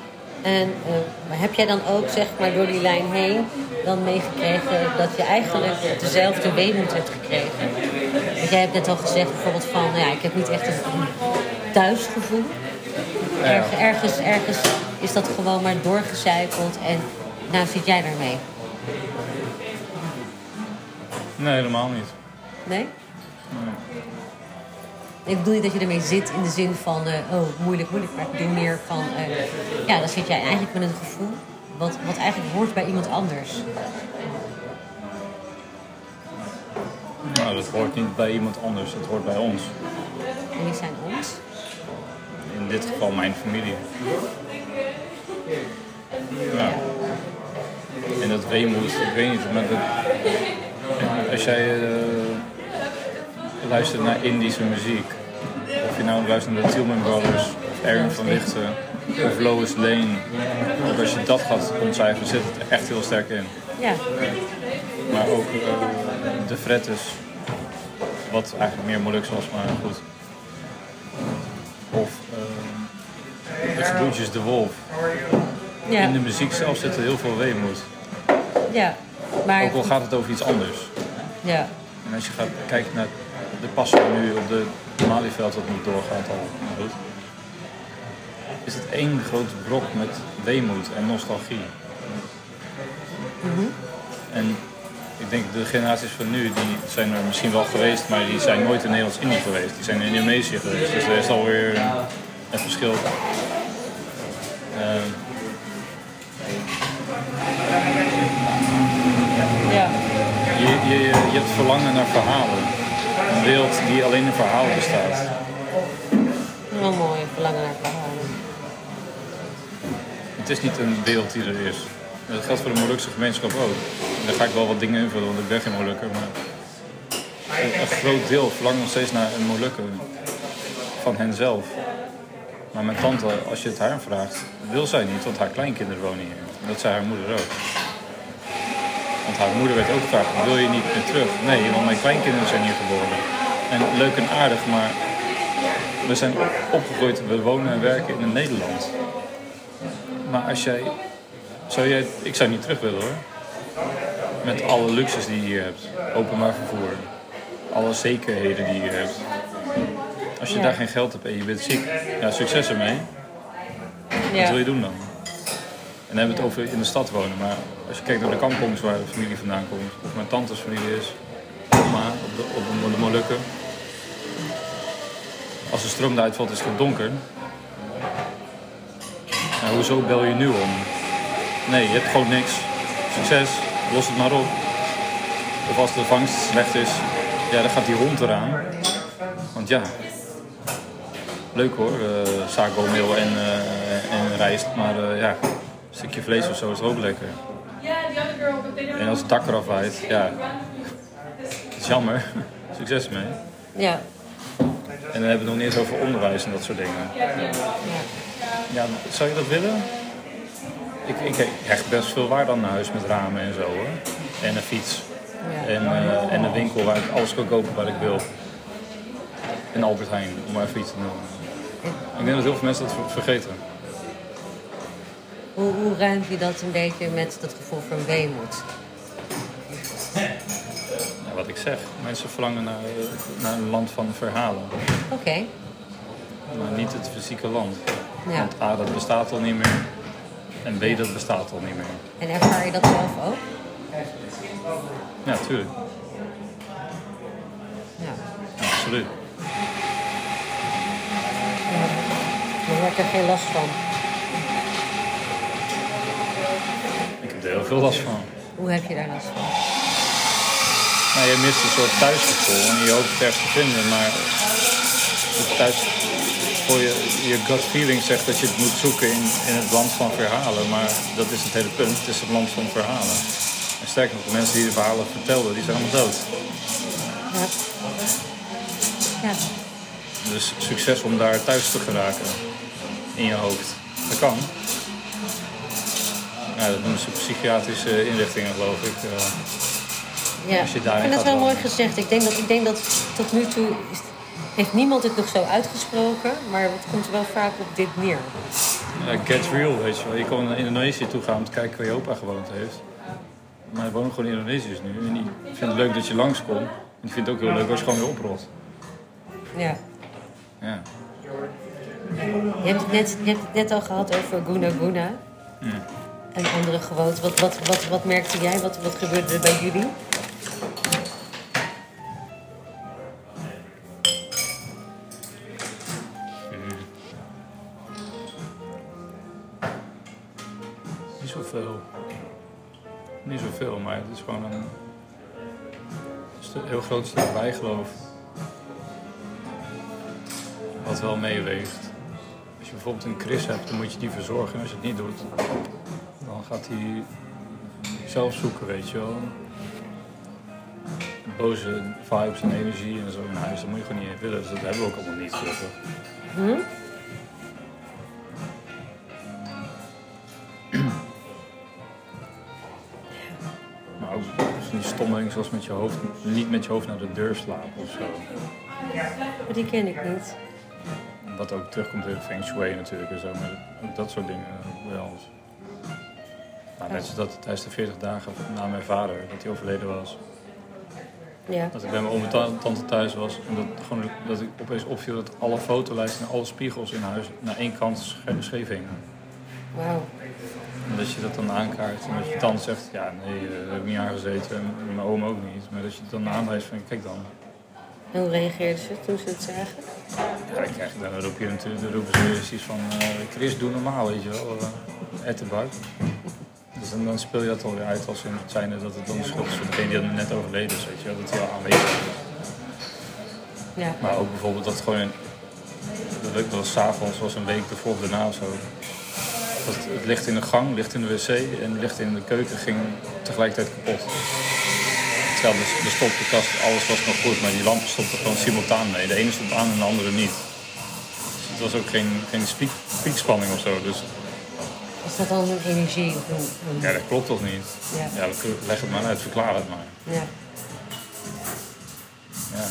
En eh, maar heb jij dan ook, zeg maar, door die lijn heen dan meegekregen dat je eigenlijk dezelfde weemoed hebt gekregen? Want jij hebt net al gezegd bijvoorbeeld van, nou ja, ik heb niet echt een thuisgevoel. Erg, ergens, ergens is dat gewoon maar doorgecijpeld en nou zit jij daarmee. Nee, helemaal niet. Nee? Ik bedoel niet dat je ermee zit in de zin van, eh, oh, moeilijk, moeilijk. Maar ik bedoel meer van, eh, ja, dan zit jij eigenlijk met een gevoel wat, wat eigenlijk hoort bij iemand anders. Nou, dat hoort niet bij iemand anders, dat hoort bij ons. En die zijn ons. In dit geval mijn familie. Ja. En dat weemoed, ik weet niet, maar dat, als jij eh, luistert naar Indische muziek, of je nou luistert naar de Tillman Brothers, of Aaron van Lichten, of Lois Lane, ook als je dat gaat ontcijferen, zit het er echt heel sterk in. Ja, Maar ook eh, de frettes, wat eigenlijk meer Molux was, maar goed. Of de gebroedjes De Wolf. Ja, In de muziek zelf zit er heel veel weemoed. ja. Maar, Ook al gaat het over iets anders. ja, En als je gaat kijken naar de passie nu op de Malieveld wat niet doorgaat al, goed. Is het één grote blok met weemoed en nostalgie. En ik denk de generaties van nu, die zijn er misschien wel geweest, maar die zijn nooit in Nederlands-Indië geweest. Die zijn in Indonesië geweest, dus er is alweer een, een verschil. Ehm, ja, Je, je, je hebt verlangen naar verhalen. Een wereld die alleen in verhalen bestaat. wel mooi, verlangen naar verhalen. Het is niet een wereld die er is. Dat geldt voor de Molukse gemeenschap ook. En daar ga ik wel wat dingen invullen, want ik ben geen Molukker. Maar een, een groot deel verlangt nog steeds naar een Molukker. Van henzelf. Maar mijn tante, als je het haar vraagt, wil zij niet, want haar kleinkinderen wonen hier. Dat zei haar moeder ook. Want haar moeder werd ook gevraagd, wil je niet meer terug? Nee, want mijn kleinkinderen zijn hier geboren. En leuk en aardig, maar we zijn opgegroeid, we wonen en werken in Nederland. Maar als jij, zou jij, ik zou niet terug willen hoor. Met alle luxes die je hier hebt, openbaar vervoer, alle zekerheden die je hebt. Als je Ja. daar geen geld hebt en je bent ziek, ja, succes ermee. Wat Ja, wil je doen dan? En dan hebben we het over in de stad wonen, maar als je kijkt naar de kampongs waar de familie vandaan komt, of mijn tantes familie is, oma op de, op de Molukken. Als de stroom eruit valt is het donker. Nou, hoezo bel je nu om? Nee, je hebt gewoon niks. Succes, los het maar op. Of als de vangst slecht is, ja, dan gaat die hond eraan. Want ja, leuk hoor, uh, en, eh, en rijst. Maar eh, ja, een stukje vlees of zo is ook lekker. En als het dak eraf waait, ja, dat is jammer. Succes mee. Ja. En dan hebben we het nog niet eens over onderwijs en dat soort dingen. Ja, zou je dat willen? Ik, ik hecht best veel waarde aan een huis met ramen en zo hoor. En een fiets. Ja. En, en een winkel waar ik alles kan kopen wat ik wil. En Albert Heijn, om maar even iets te noemen. Ik denk dat heel veel mensen dat ver- vergeten. Hoe, hoe ruim je dat een beetje met dat gevoel van weemoed? Ja, wat ik zeg, mensen verlangen naar, naar een land van verhalen. Oké. Maar niet het fysieke land. Ja. Want A, dat bestaat al niet meer. En B, dat bestaat al niet meer. En ervaar je dat zelf ook? Ja, tuurlijk. Ja. Absoluut. Hebt er geen last van. Ik heb er heel veel last van. Hoe heb je daar last van? Nou, je mist een soort thuisgevoel en je hoopt het ergens te vinden, maar het thuis, voor je, je gut feeling zegt dat je het moet zoeken in, in het land van verhalen, maar dat is het hele punt, het is het land van verhalen. En sterker nog, de mensen die de verhalen vertelden, die zijn allemaal dood. Ja. Ja. Dus succes om daar thuis te geraken in je hoofd. Dat kan. Ja, dat noemen ze psychiatrische inrichtingen, geloof ik. eh. Ja, Als je ik vind dat wel mooi gezegd. Ik denk dat, ik denk dat tot nu toe is- heeft niemand het nog zo uitgesproken, maar het komt wel vaak op dit neer. Ja, get real, weet je wel. Je kon naar Indonesië toe gaan om te kijken waar je opa gewoond heeft. Maar er wonen gewoon Indonesiërs nu. En die vinden het leuk dat je langskomt. En die vindt het ook heel leuk als je gewoon weer oprolt. Ja. Ja. Je hebt, het net, je hebt het net al gehad over Guna Guna en andere gewoontes. Wat, wat, wat, wat merkte jij? Wat, wat gebeurde er bij jullie? Niet zoveel. Niet zoveel, maar het is gewoon een heel groot stuk bijgeloof. Wat wel meeweegt. Als je bijvoorbeeld een Chris hebt, dan moet je die verzorgen. En als je het niet doet, dan gaat hij zelf zoeken, weet je wel. Boze vibes en energie en zo in huis, dat moet je gewoon niet willen. Dus dat hebben we ook allemaal niet, gelukkig. Maar ook van die stommering zoals met je hoofd, niet met je hoofd naar de deur slapen of zo. Die ken ik niet. Wat ook terugkomt in Feng Shui natuurlijk en zo, maar ook dat soort dingen wel. Nou, net zoals dat tijdens de 40 dagen na mijn vader, dat hij overleden was. Ja. Dat ik bij mijn oom en ta- tante thuis was en dat, gewoon, dat ik opeens opviel dat alle fotolijsten en alle spiegels in huis naar één kant sche- scheef hingen. Wauw. En dat je dat dan aankaart en dat je tante zegt, ja nee, eh, daar heb ik niet aangezeten en mijn oom ook niet. Maar dat je het dan aanwijst van, kijk dan. En hoe reageerden ze toen ze het zagen? Ja, dan, krijg je, dan roep je natuurlijk, dan roepen ze iets van, eh, Chris, doe normaal, weet je wel. Uh, Ettenbak. Dus dan, dan speel je dat alweer uit als in het zijnde dat het dan de schuld is van degene die net overleden is, weet je wel. Dat hij al aanwezig is. Ja. Maar ook bijvoorbeeld dat gewoon, dat ik wel, s'avonds was een week ervoor of daarna of zo. Dat het, het licht in de gang, licht in de wc en licht in de keuken ging tegelijkertijd kapot. Terwijl de, de stoppenkast, alles was nog goed, maar die lampen stopten gewoon simultaan mee. De ene stond aan en de andere niet. Dus het was ook geen, geen spiek, spiekspanning of zo. Dus Is dat dan een energie? Een, ja, dat klopt toch niet? Ja. Ja, leg het maar uit, verklaar het maar. ja. Ja.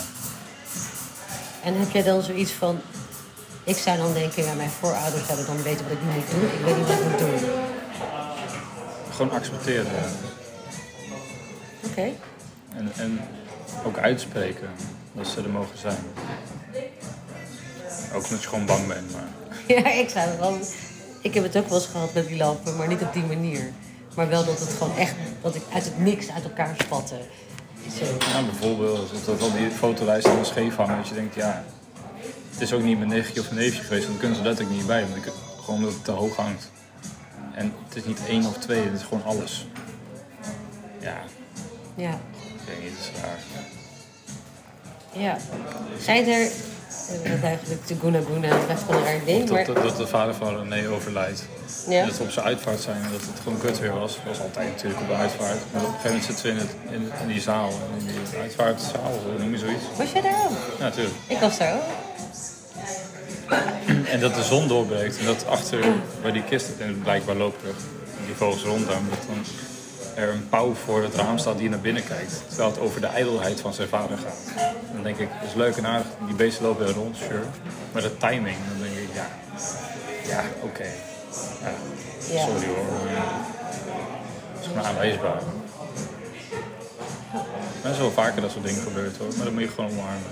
En heb jij dan zoiets van... Ik zou dan denken, ja, mijn voorouders zouden dan weten wat ik nu moet doen. Ik weet niet wat ik moet doen. Gewoon accepteren. ja. Oké. En, en ook uitspreken dat ze er mogen zijn. Ook omdat je gewoon bang bent. Maar Ja, ik zou het wel... Ik heb het ook wel eens gehad met die lampen, maar niet op die manier. Maar wel dat het gewoon echt... Dat ik uit het niks uit elkaar spatte. Zo. ja, bijvoorbeeld dat al die fotolijsten dan scheef hangen. Dat je denkt, ja, het is ook niet mijn nichtje of mijn neefje geweest. Want dan kunnen ze letterlijk niet bij. Want ik, gewoon omdat het te hoog hangt. En het is niet één of twee, het is gewoon alles. Ja, Ja. Ik weet niet, het is raar. Ja. Zijn er dat eigenlijk de Guna Guna, was gewoon een raar ding. Dat, Maar, dat, dat de vader van René overlijdt. ja. Dat we op zijn uitvaart zijn en dat het gewoon kut weer was. Dat was altijd natuurlijk op de uitvaart. Maar op een gegeven moment zitten we in, het, in, in die zaal. In die uitvaartzaal, noem je zoiets? Was jij daar ook? Ja, natuurlijk. Ik was daar ook. En dat de zon doorbreekt en dat achter waar die kist en blijkbaar lopen die vogels rond daar, er een pauw voor het raam staat die naar binnen kijkt. Terwijl het over de ijdelheid van zijn vader gaat. Dan denk ik, dat is leuk en aardig, die beesten lopen er rond, sure. Maar de timing, dan denk ik, ja, ja, oké. Ja, Ja. Sorry hoor, het is gewoon aanwijsbaar. Er is wel vaker dat soort dingen gebeurt hoor, maar dat moet je gewoon omarmen.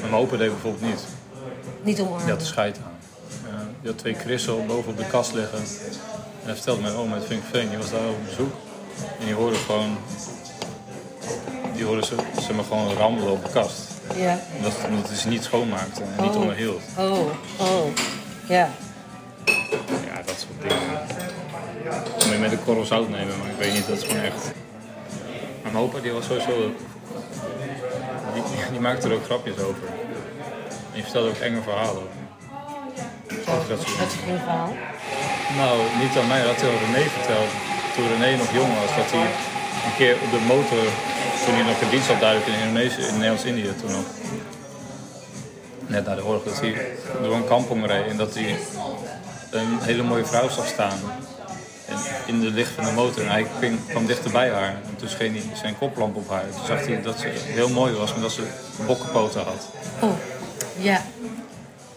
Mijn opa deed bijvoorbeeld niet. Niet Die had omarmen. de scheid aan. Ja, die had twee krissel boven op de kast liggen. En hij vertelde mijn oma uit Vinkveen, die was daar op bezoek. En die hoorde gewoon... Die hoorde ze, ze maar gewoon rammelen op de kast. Ja. Omdat, omdat hij ze niet schoonmaakte en niet Oh. onderhield. Oh, oh. Ja. Ja, dat soort dingen. Dat moet je met een korrel zout nemen, maar ik weet niet, dat is gewoon echt... Maar mijn opa die was sowieso... Die, die maakte er ook grapjes over. En die vertelde ook enge verhalen. Over dat soort dingen. Dat is geen verhaal. Nou, niet aan mij, dat had René verteld. Toen René nog jong was, dat hij een keer op de motor, toen hij nog in dienst had duidelijk in Indonesië, in Nederlands-Indië toen nog. Net na de oorlog, dat hij door een kampong reed en dat hij een hele mooie vrouw zag staan. En in de licht van de motor en hij kwam dichterbij haar. En toen scheen hij zijn koplamp op haar. Toen zag hij dat ze heel mooi was, maar dat ze bokkenpoten had. Oh, ja.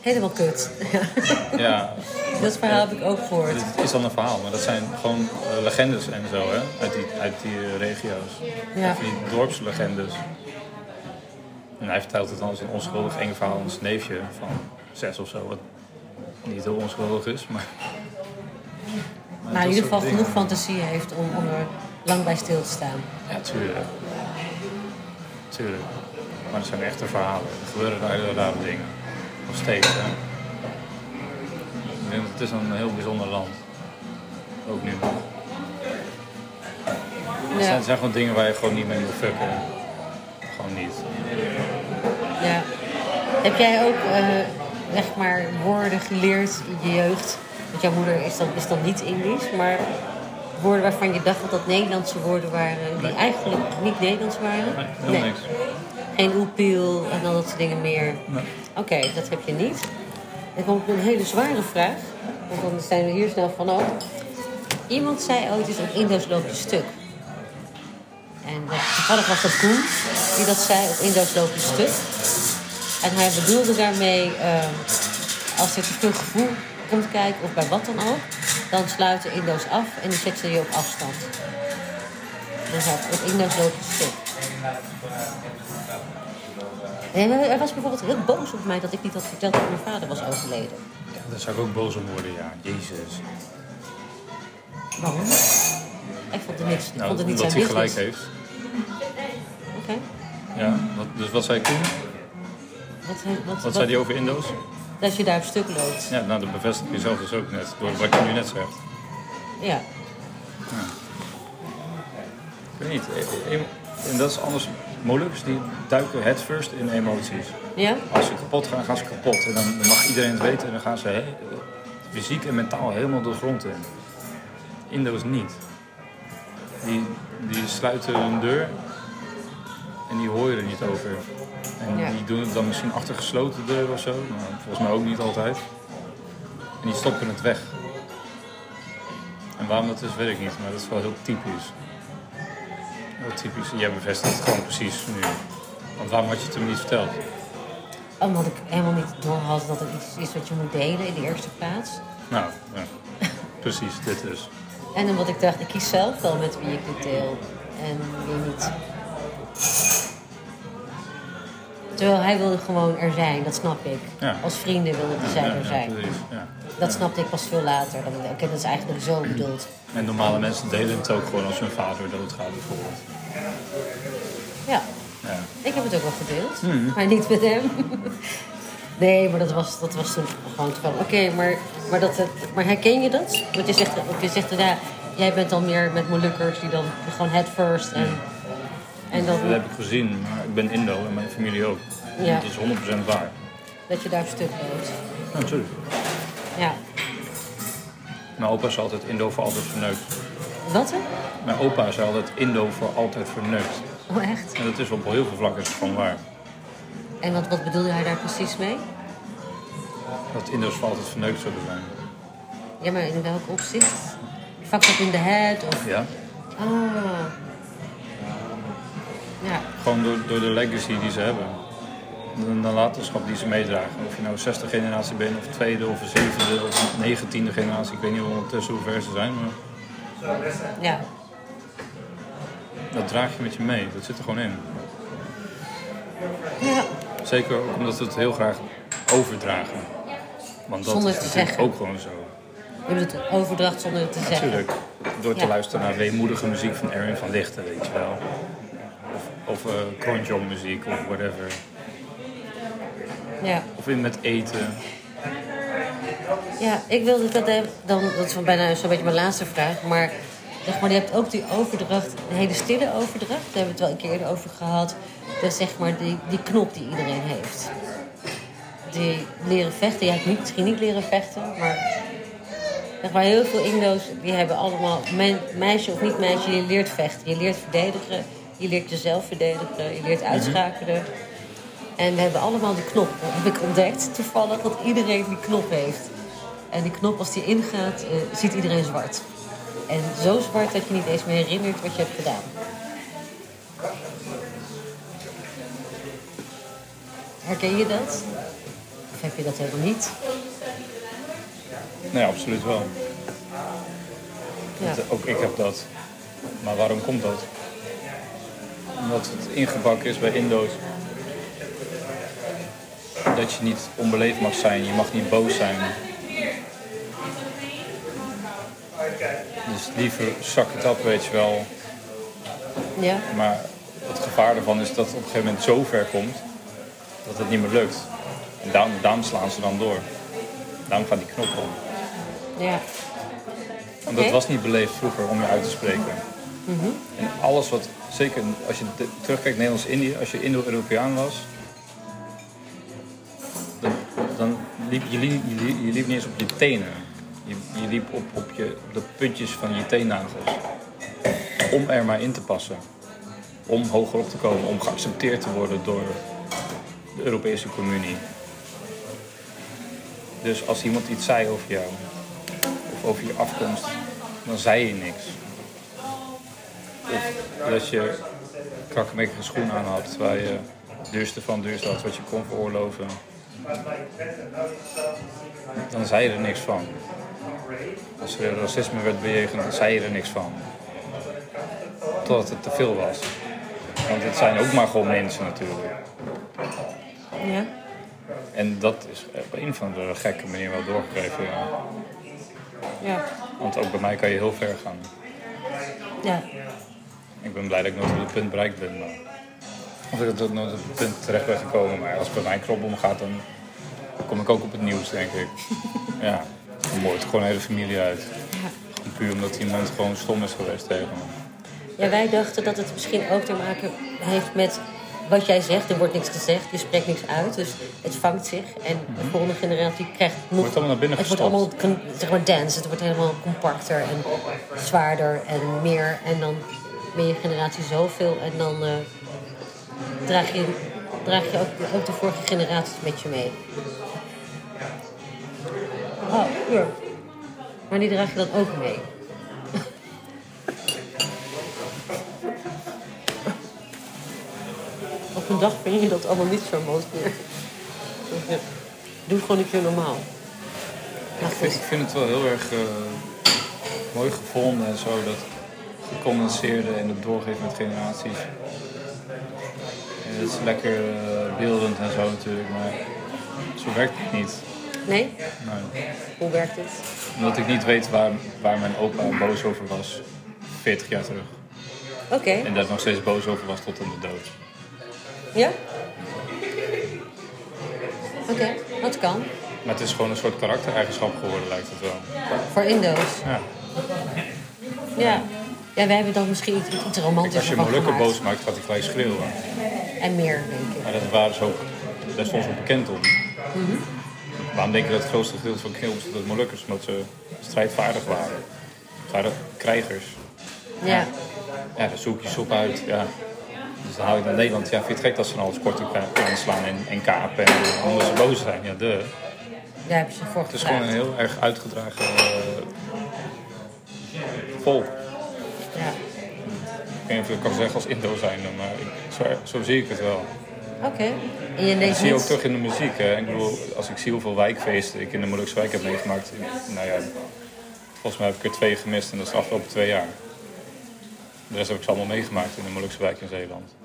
Helemaal kut. Ja. Ja, Dat verhaal heb ik ook gehoord. Het is dan een verhaal, maar dat zijn gewoon eh, legendes en zo, hè? Uit die, uit die eh, regio's. Ja. Van die dorpslegendes. En hij vertelt het dan als een onschuldig eng verhaal aan zijn neefje van zes of zo. Wat niet heel onschuldig is, maar... maar in ieder geval genoeg fantasie heeft om, om er lang bij stil te staan. Ja, tuurlijk. Tuurlijk. Maar het zijn echte verhalen. Er gebeuren daar rare dingen. Nog steeds, hè. Het is een heel bijzonder land. Ook nu nog. Zijn, Ja. het zijn gewoon dingen waar je gewoon niet mee moet fucken. Gewoon niet. ja. Heb jij ook, eh, zeg maar, woorden geleerd in je jeugd? Want jouw moeder is dan, is dan niet Indisch, maar woorden waarvan je dacht dat dat Nederlandse woorden waren, die Nee. eigenlijk niet Nederlands waren? Nee, helemaal niks. Geen oepiel en al dat soort dingen meer. Nee. Oké, dat heb je niet. Dan komt een hele zware vraag, want dan zijn we hier snel vanaf. Iemand zei ooit eens op Indo's loopt je stuk. En dat, toevallig was dat Koen die dat zei, op Indo's loopt je stuk. En hij bedoelde daarmee, ehm, als er te veel gevoel komt kijken, of bij wat dan ook, dan sluiten Indo's af en die zetten je op afstand. Hij was bijvoorbeeld heel boos op mij dat ik niet had verteld dat mijn vader was overleden. Ja, daar zou ik ook boos om worden, ja. Jezus. Waarom? Ik vond het niks. Ik Nou, vond het niet zijn hij gelijk business. heeft. Oké. Ja, wat, dus wat zei Koen? Wat, wat, wat, Wat zei hij over Indo's? Dat je daar op stuk loopt. Ja, nou, dat bevestig je zelf dus ook net, door wat je nu net zegt. Ja. Ik weet niet. eh, eh, En dat is anders. Molukkers die duiken headfirst in emoties. Ja? Als ze kapot gaan, gaan ze kapot. En dan, dan mag iedereen het weten en dan gaan ze fysiek en mentaal helemaal de grond in. Indo's niet. Die, die sluiten hun deur en die hoor je er niet over. En Ja. die doen het dan misschien achter gesloten deuren of zo. Maar volgens mij ook niet altijd. En die stoppen het weg. En waarom dat is, weet ik niet. Maar dat is wel heel typisch. Heel typisch. Jij bevestigt het gewoon precies nu. Want waarom had je het hem niet verteld? Omdat ik helemaal niet door had dat het iets is wat je moet delen in de eerste plaats. Nou, ja. precies, dit dus. En omdat ik dacht, ik kies zelf wel met wie ik dit deel. En wie niet. Terwijl hij wilde gewoon er zijn, dat snap ik. Ja. Als vrienden wilde hij zijn Ja, er zijn. Dat snapte ik pas veel later. Oké, dat is eigenlijk zo bedoeld. En normale mensen delen het ook gewoon als hun vader doodgaat bijvoorbeeld. Ja, Ja. ik heb het ook wel gedeeld. Mhm. Maar niet met hem. Nee, maar dat was, dat was toen gewoon van, oké, maar, maar, dat, het- maar herken je dat? Want je zegt, je zegt ja, jij bent dan meer met Molukkers die dan gewoon head first en, en Dat heb ik gezien, maar ik ben Indo en mijn familie ook. Ja. Dat is 100% waar. Dat je daar stuk loopt. Ja, natuurlijk. Ja. Mijn opa is altijd Indo voor altijd verneukt. Wat hè? Mijn opa is altijd Indo voor altijd verneukt. Oh echt? En dat is op heel veel vlakken gewoon waar. En wat, wat bedoelde hij daar precies mee? Dat Indo's voor altijd verneukt zullen zijn. Ja, maar in welk opzicht? Fucked up in the head of... Ja. Ah. Ja. Gewoon door, door de legacy die ze hebben. De nalatenschap die ze meedragen. Of je nou zesde generatie bent, of tweede, of zevende, of negentiende generatie. Ik weet niet ondertussen hoe ver ze zijn, maar Ja. dat draag je met je mee. Dat zit er gewoon in. Ja. Zeker ook omdat we het heel graag overdragen. Want dat Zonder is te zeggen. ook gewoon zo. Je bedoelt het overdracht zonder het te zeggen. Natuurlijk. Door te Ja. luisteren naar weemoedige muziek van Erwin van Lichten, weet je wel. Of, eh Kronjong muziek of whatever. Ja. Of in met eten. Ja, ik wilde dat even- dan, dat is bijna zo'n beetje mijn laatste vraag, maar zeg maar, je hebt ook die overdracht, een hele stille overdracht, daar hebben we het wel een keer eerder over gehad. Dat is zeg maar die, die knop die iedereen heeft. Die leren vechten, ja, niet, misschien niet leren vechten, maar zeg maar heel veel Indo's die hebben allemaal, me- meisje of niet meisje, je leert vechten, je leert verdedigen, je leert jezelf verdedigen, je leert uitschakelen. En we hebben allemaal die knop. Dat heb ik ontdekt toevallig dat iedereen die knop heeft. En die knop, als die ingaat, eh, ziet iedereen zwart. En zo zwart dat je niet eens meer herinnert wat je hebt gedaan. Herken je dat? Of heb je dat helemaal niet? Nee, absoluut wel. Ja. Ook ik heb dat. Maar waarom komt dat? Omdat het ingebakken is bij Indo's. Dat je niet onbeleefd mag zijn, je mag niet boos zijn. Dus liever zak het op, weet je wel. Ja? Maar het gevaar ervan is dat het op een gegeven moment zo ver komt dat het niet meer lukt. En daarom, daarom slaan ze dan door. Daarom gaat die knop om. Ja. Want dat was niet beleefd vroeger om je uit te spreken. En alles wat, zeker als je terugkijkt Nederlands-Indië, als je Indo-Europeaan was, dan, liep je, liep, niet eens op je tenen. Je, je liep op, op, je, de puntjes van je teennagels. Om er maar in te passen. Om hoger op te komen, om geaccepteerd te worden door de Europese Communie. Dus als iemand iets zei over jou, of over je afkomst, dan zei je niks. Of dat je krakkemikkige schoenen aan had, terwijl je het duurste van duurste had wat je kon veroorloven. Dan zei je er niks van. Als er racisme werd bejegend, dan zei je er niks van. Totdat het te veel was. Want het zijn ook maar gewoon mensen natuurlijk. Ja? En dat is op een of andere gekke manier wel doorgegeven. Ja. Ja. Want ook bij mij kan je heel ver gaan. Ja. Ik ben blij dat ik nooit op het punt bereikt ben. Maar... Of ik dat nooit op het punt terecht ben gekomen. Maar als het bij mijn krop omgaat, dan kom ik ook op het nieuws, denk ik. Ja, dan moord gewoon een hele familie uit. Gewoon puur omdat iemand gewoon stom is geweest tegen me. Ja, wij dachten dat het misschien ook te maken heeft met wat jij zegt. Er wordt niks gezegd, je spreekt niks uit. Dus het vangt zich. En de volgende generatie krijgt nog... Wordt allemaal naar binnen Het wordt allemaal zeg maar dense. Het wordt helemaal compacter en zwaarder en meer. En dan ben je generatie zoveel. En dan eh, draag je, draag je ook, ook de vorige generaties met je mee. Oh, hier. Maar die draag je dan ook mee. Op een dag vind je dat allemaal niet zo mooi meer. Doe het gewoon een keer normaal. Ik vind, ik vind het wel heel erg eh, mooi gevonden en zo. Dat gecondenseerde en het doorgeven met generaties. En dat is lekker eh, beeldend en zo natuurlijk. Maar zo werkt het niet. Nee? Nee. Hoe werkt het? Omdat ik niet weet waar, waar mijn opa boos over was 40 jaar terug. Oké. En daar nog steeds boos over was tot aan de dood. Ja? Oké, dat kan. Maar het is gewoon een soort karaktereigenschap geworden, lijkt het wel. Voor Indo's. Ja. Ja. Ja, wij hebben dan misschien iets, iets Als je gemaakt. boos maakt, gaat hij gelijk schreeuwen. En meer, denk ik. Maar dat waren ze ook best wel bekend om. Waarom denk je dat het grootste gedeelte van bestaat uit Molukkers? Omdat ze strijdvaardig waren. Ze waren krijgers. Ja. Ja, daar zoek je soep uit. Ja. Dus dan haal ik naar Nederland. Ja, vind je het gek dat ze dan alles kort kunnen slaan en, en kapen en ze boos zijn? Ja, de. Daar heb je ze voor Het is gewoon een heel erg uitgedragen volk. Weet niet of ik kan zeggen als Indo zijn, maar ik, zo, zo zie ik het wel. Oké. En je Dat zie je ook terug in de muziek. Hè. Ik bedoel, als ik zie hoeveel wijkfeesten ik in de Molukse wijk heb meegemaakt. Nou ja, volgens mij heb ik er twee gemist en dat is de afgelopen twee jaar. De rest heb ik ze allemaal meegemaakt in de Molukse wijk in Zeeland.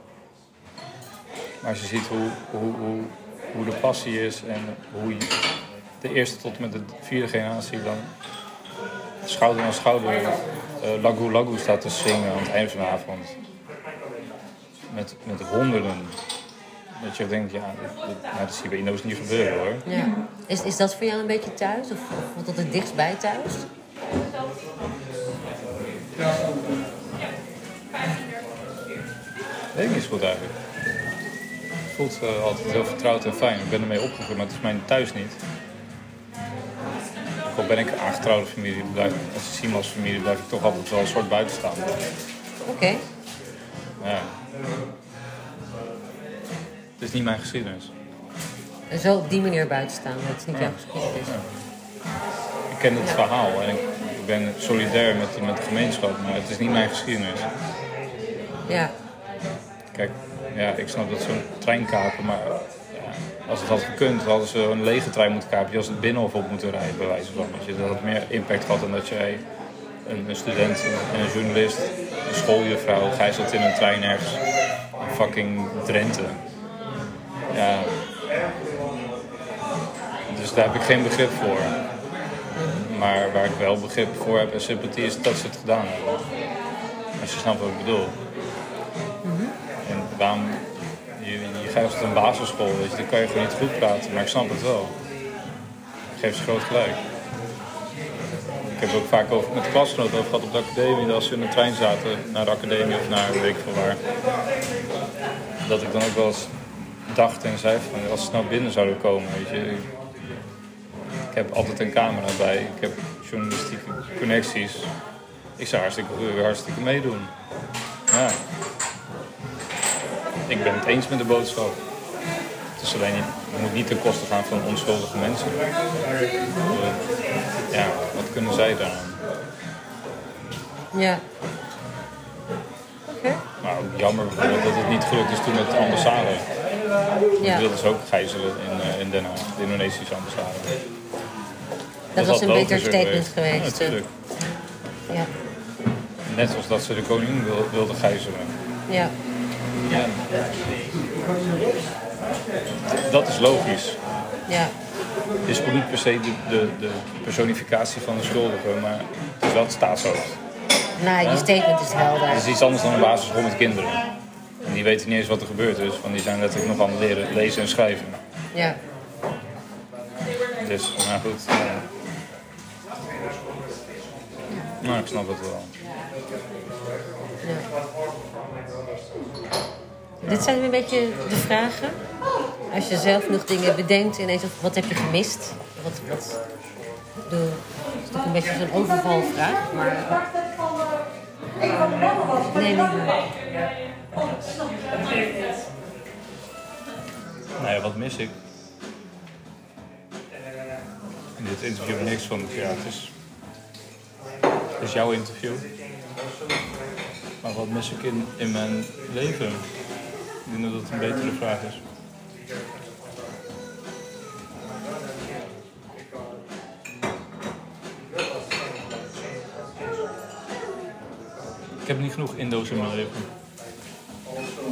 Maar als je ziet hoe, hoe, hoe, hoe de passie is en hoe je de eerste tot en met de vierde generatie dan schouder aan schouder eh Lagu Lagu staat te zingen aan het eind van de avond. Met, met honderden. Dat je denkt, ja, dat, dat, nou, dat zie je bij Indo's niet gebeuren hoor. Ja. Is, is dat voor jou een beetje thuis? Of, of voelt dat het dichtst bij thuis? Weet ik niet zo goed eigenlijk. Het voelt eh, altijd heel vertrouwd en fijn. Ik ben ermee opgegroeid, maar het is mijn thuis niet. Al ben ik een aangetrouwde familie, blijf, als een Siemens familie, blijf ik toch altijd wel een soort buitenstaander. Oké. Ja. Het is niet mijn geschiedenis. En zo op die manier buiten staan. Dat is niet jouw geschiedenis. Ik ken het verhaal en ik, ik ben solidair met, de- met de gemeenschap, maar het is niet mijn geschiedenis. Ja. Kijk, ja, ik snap dat zo'n trein kapen, maar ja, als het had gekund, hadden ze een lege trein moeten kapen. Je had het binnenhof op moeten rijden, bij wijze van. Weet je. Dat had meer impact gehad dan dat jij een, een student en een journalist, een schooljuffrouw, gijzelt in een trein ergens in fucking Drenthe. Ja. Dus daar heb ik geen begrip voor. Maar waar ik wel begrip voor heb en sympathie is dat ze het gedaan hebben. Als je snapt wat ik bedoel. En waarom, geeft het een basisschool, weet dan kan je gewoon niet goed praten, maar ik snap het wel. Ik geef ze groot gelijk. Ik heb ook vaak over, met klasgenoten over gehad op de academie, dat als ze in de trein zaten naar de academie of naar weet ik veel waar, dat ik dan ook wel eens dacht en zei van als ze nou binnen zouden komen, weet je. Ik heb altijd een camera bij, ik heb journalistieke connecties. Ik zou hartstikke, hartstikke meedoen. Ja. Ik ben het eens met de boodschap. Het is alleen het moet niet ten koste gaan van onschuldige mensen. Eh, Ja, wat kunnen zij daaraan? Ja. Oké. Maar ook jammer bijvoorbeeld dat het niet gelukt is toen met de ambassade. Ja. Die wilden ze ook gijzelen in, eh, in Den Haag, de Indonesische ambassade. Dat was had een beter logischer statement Ja, geweest. natuurlijk. Ja. Net zoals dat ze de koning wil, wilden gijzelen. Ja. Ja. Dat is logisch. Ja. Het is ook niet per se de, de, de personificatie van de schuldige, maar het is wel het staatshoofd. Nou, je statement is helder. Het is iets anders dan een basisschool met kinderen. En die weten niet eens wat er gebeurd is, want die zijn letterlijk nog aan het leren lezen en schrijven. Ja. Dus, nou goed. eh. Nou, ik snap het wel. Dit zijn een beetje de vragen. Als je zelf nog dingen bedenkt en ineens, wat heb je gemist? Wat, wat, bedoel, het is toch een beetje zo'n overvalvraag, maar... Nee, nee, nee. Ja, wat mis ik? In dit interview niks van, ja, het het is jouw interview. Maar wat mis ik in, in mijn leven? Ik denk dat dat een betere vraag is. Ik heb niet genoeg Indo's in mijn leven.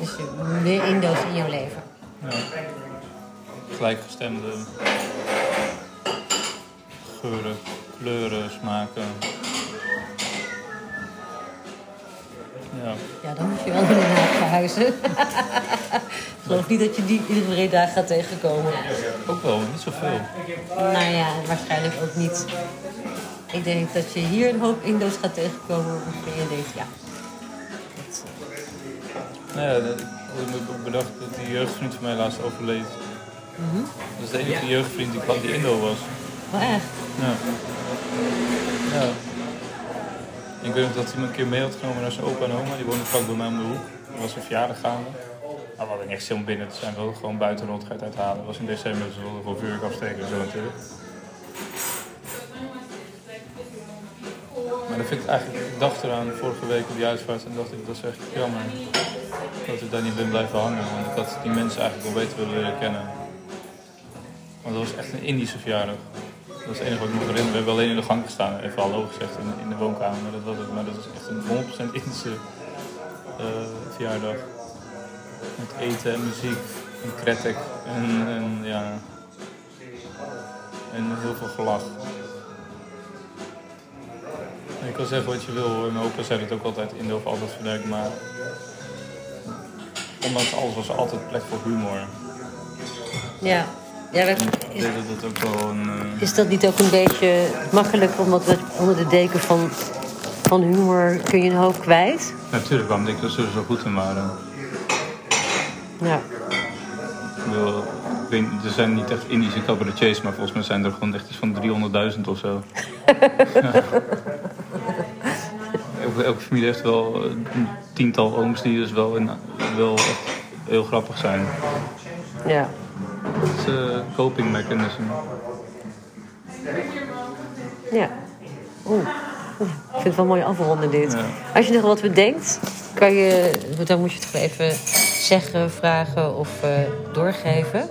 Dus meer Indo's in jouw leven. Ja. Gelijkgestemde geuren, kleuren, smaken. Ja, dan moet je wel naar verhuizen. Ik geloof niet dat je die iedere Breda gaat tegenkomen. ook wel, niet zoveel. Nou ja, waarschijnlijk ook niet. Ik denk dat je hier een hoop Indo's gaat tegenkomen waarvan je denkt, ja. dat, Nou ja, dat- ik heb ook bedacht dat die jeugdvriend van mij laatst overleed. Dat is de enige jeugdvriend die die Indo was. Wel echt? Ja. ja. Ik weet nog dat hij me een keer mee had genomen naar zijn opa en oma. Die woonden vlak bij mij om de hoek. Er was een verjaardag gaande. Maar we hadden niks om binnen te zijn. We wilden gewoon buiten rondheid uithalen. Het was in december, dus we wilden gewoon vuurwerk afsteken en zo natuurlijk. Maar dan vind ik eigenlijk, ik dacht eraan vorige week op die uitvaart en dacht ik, dat is echt jammer. Dat ik daar niet ben blijven hangen. Want ik had die mensen eigenlijk wel beter willen leren kennen. Want dat was echt een Indische verjaardag. Dat is het enige wat ik me herinner. We hebben alleen in de gang gestaan, even hallo gezegd in, in de woonkamer. Maar dat was het. Maar dat was echt een 100% Indische eh, verjaardag. Met eten en muziek en kretek en, en ja. En heel veel gelach. Ik kan zeggen wat je wil hoor. Mijn opa zei het ook altijd in of altijd verderkt, maar ondanks alles was er altijd plek voor humor. Ja. Ja dat- is, dat ook wel een. eh, is dat niet ook een beetje makkelijk, omdat we onder de deken van, van humor kun je een hoofd kwijt? Natuurlijk, waarom denk ik dat ze er zo goed in waren. Ja. Ik weet, er zijn niet echt Indische cabaretiers, maar volgens mij zijn er gewoon echt iets van 300.000 of zo. Ja. elke, elke familie heeft wel een tiental ooms die dus wel, in, wel echt heel grappig zijn. Ja. Het is een coping mechanism. Ja. Oeh. Ik vind het wel mooi afronden dit. Ja. Als je nog wat bedenkt, kan je, dan moet je het gewoon even zeggen, vragen of eh, doorgeven.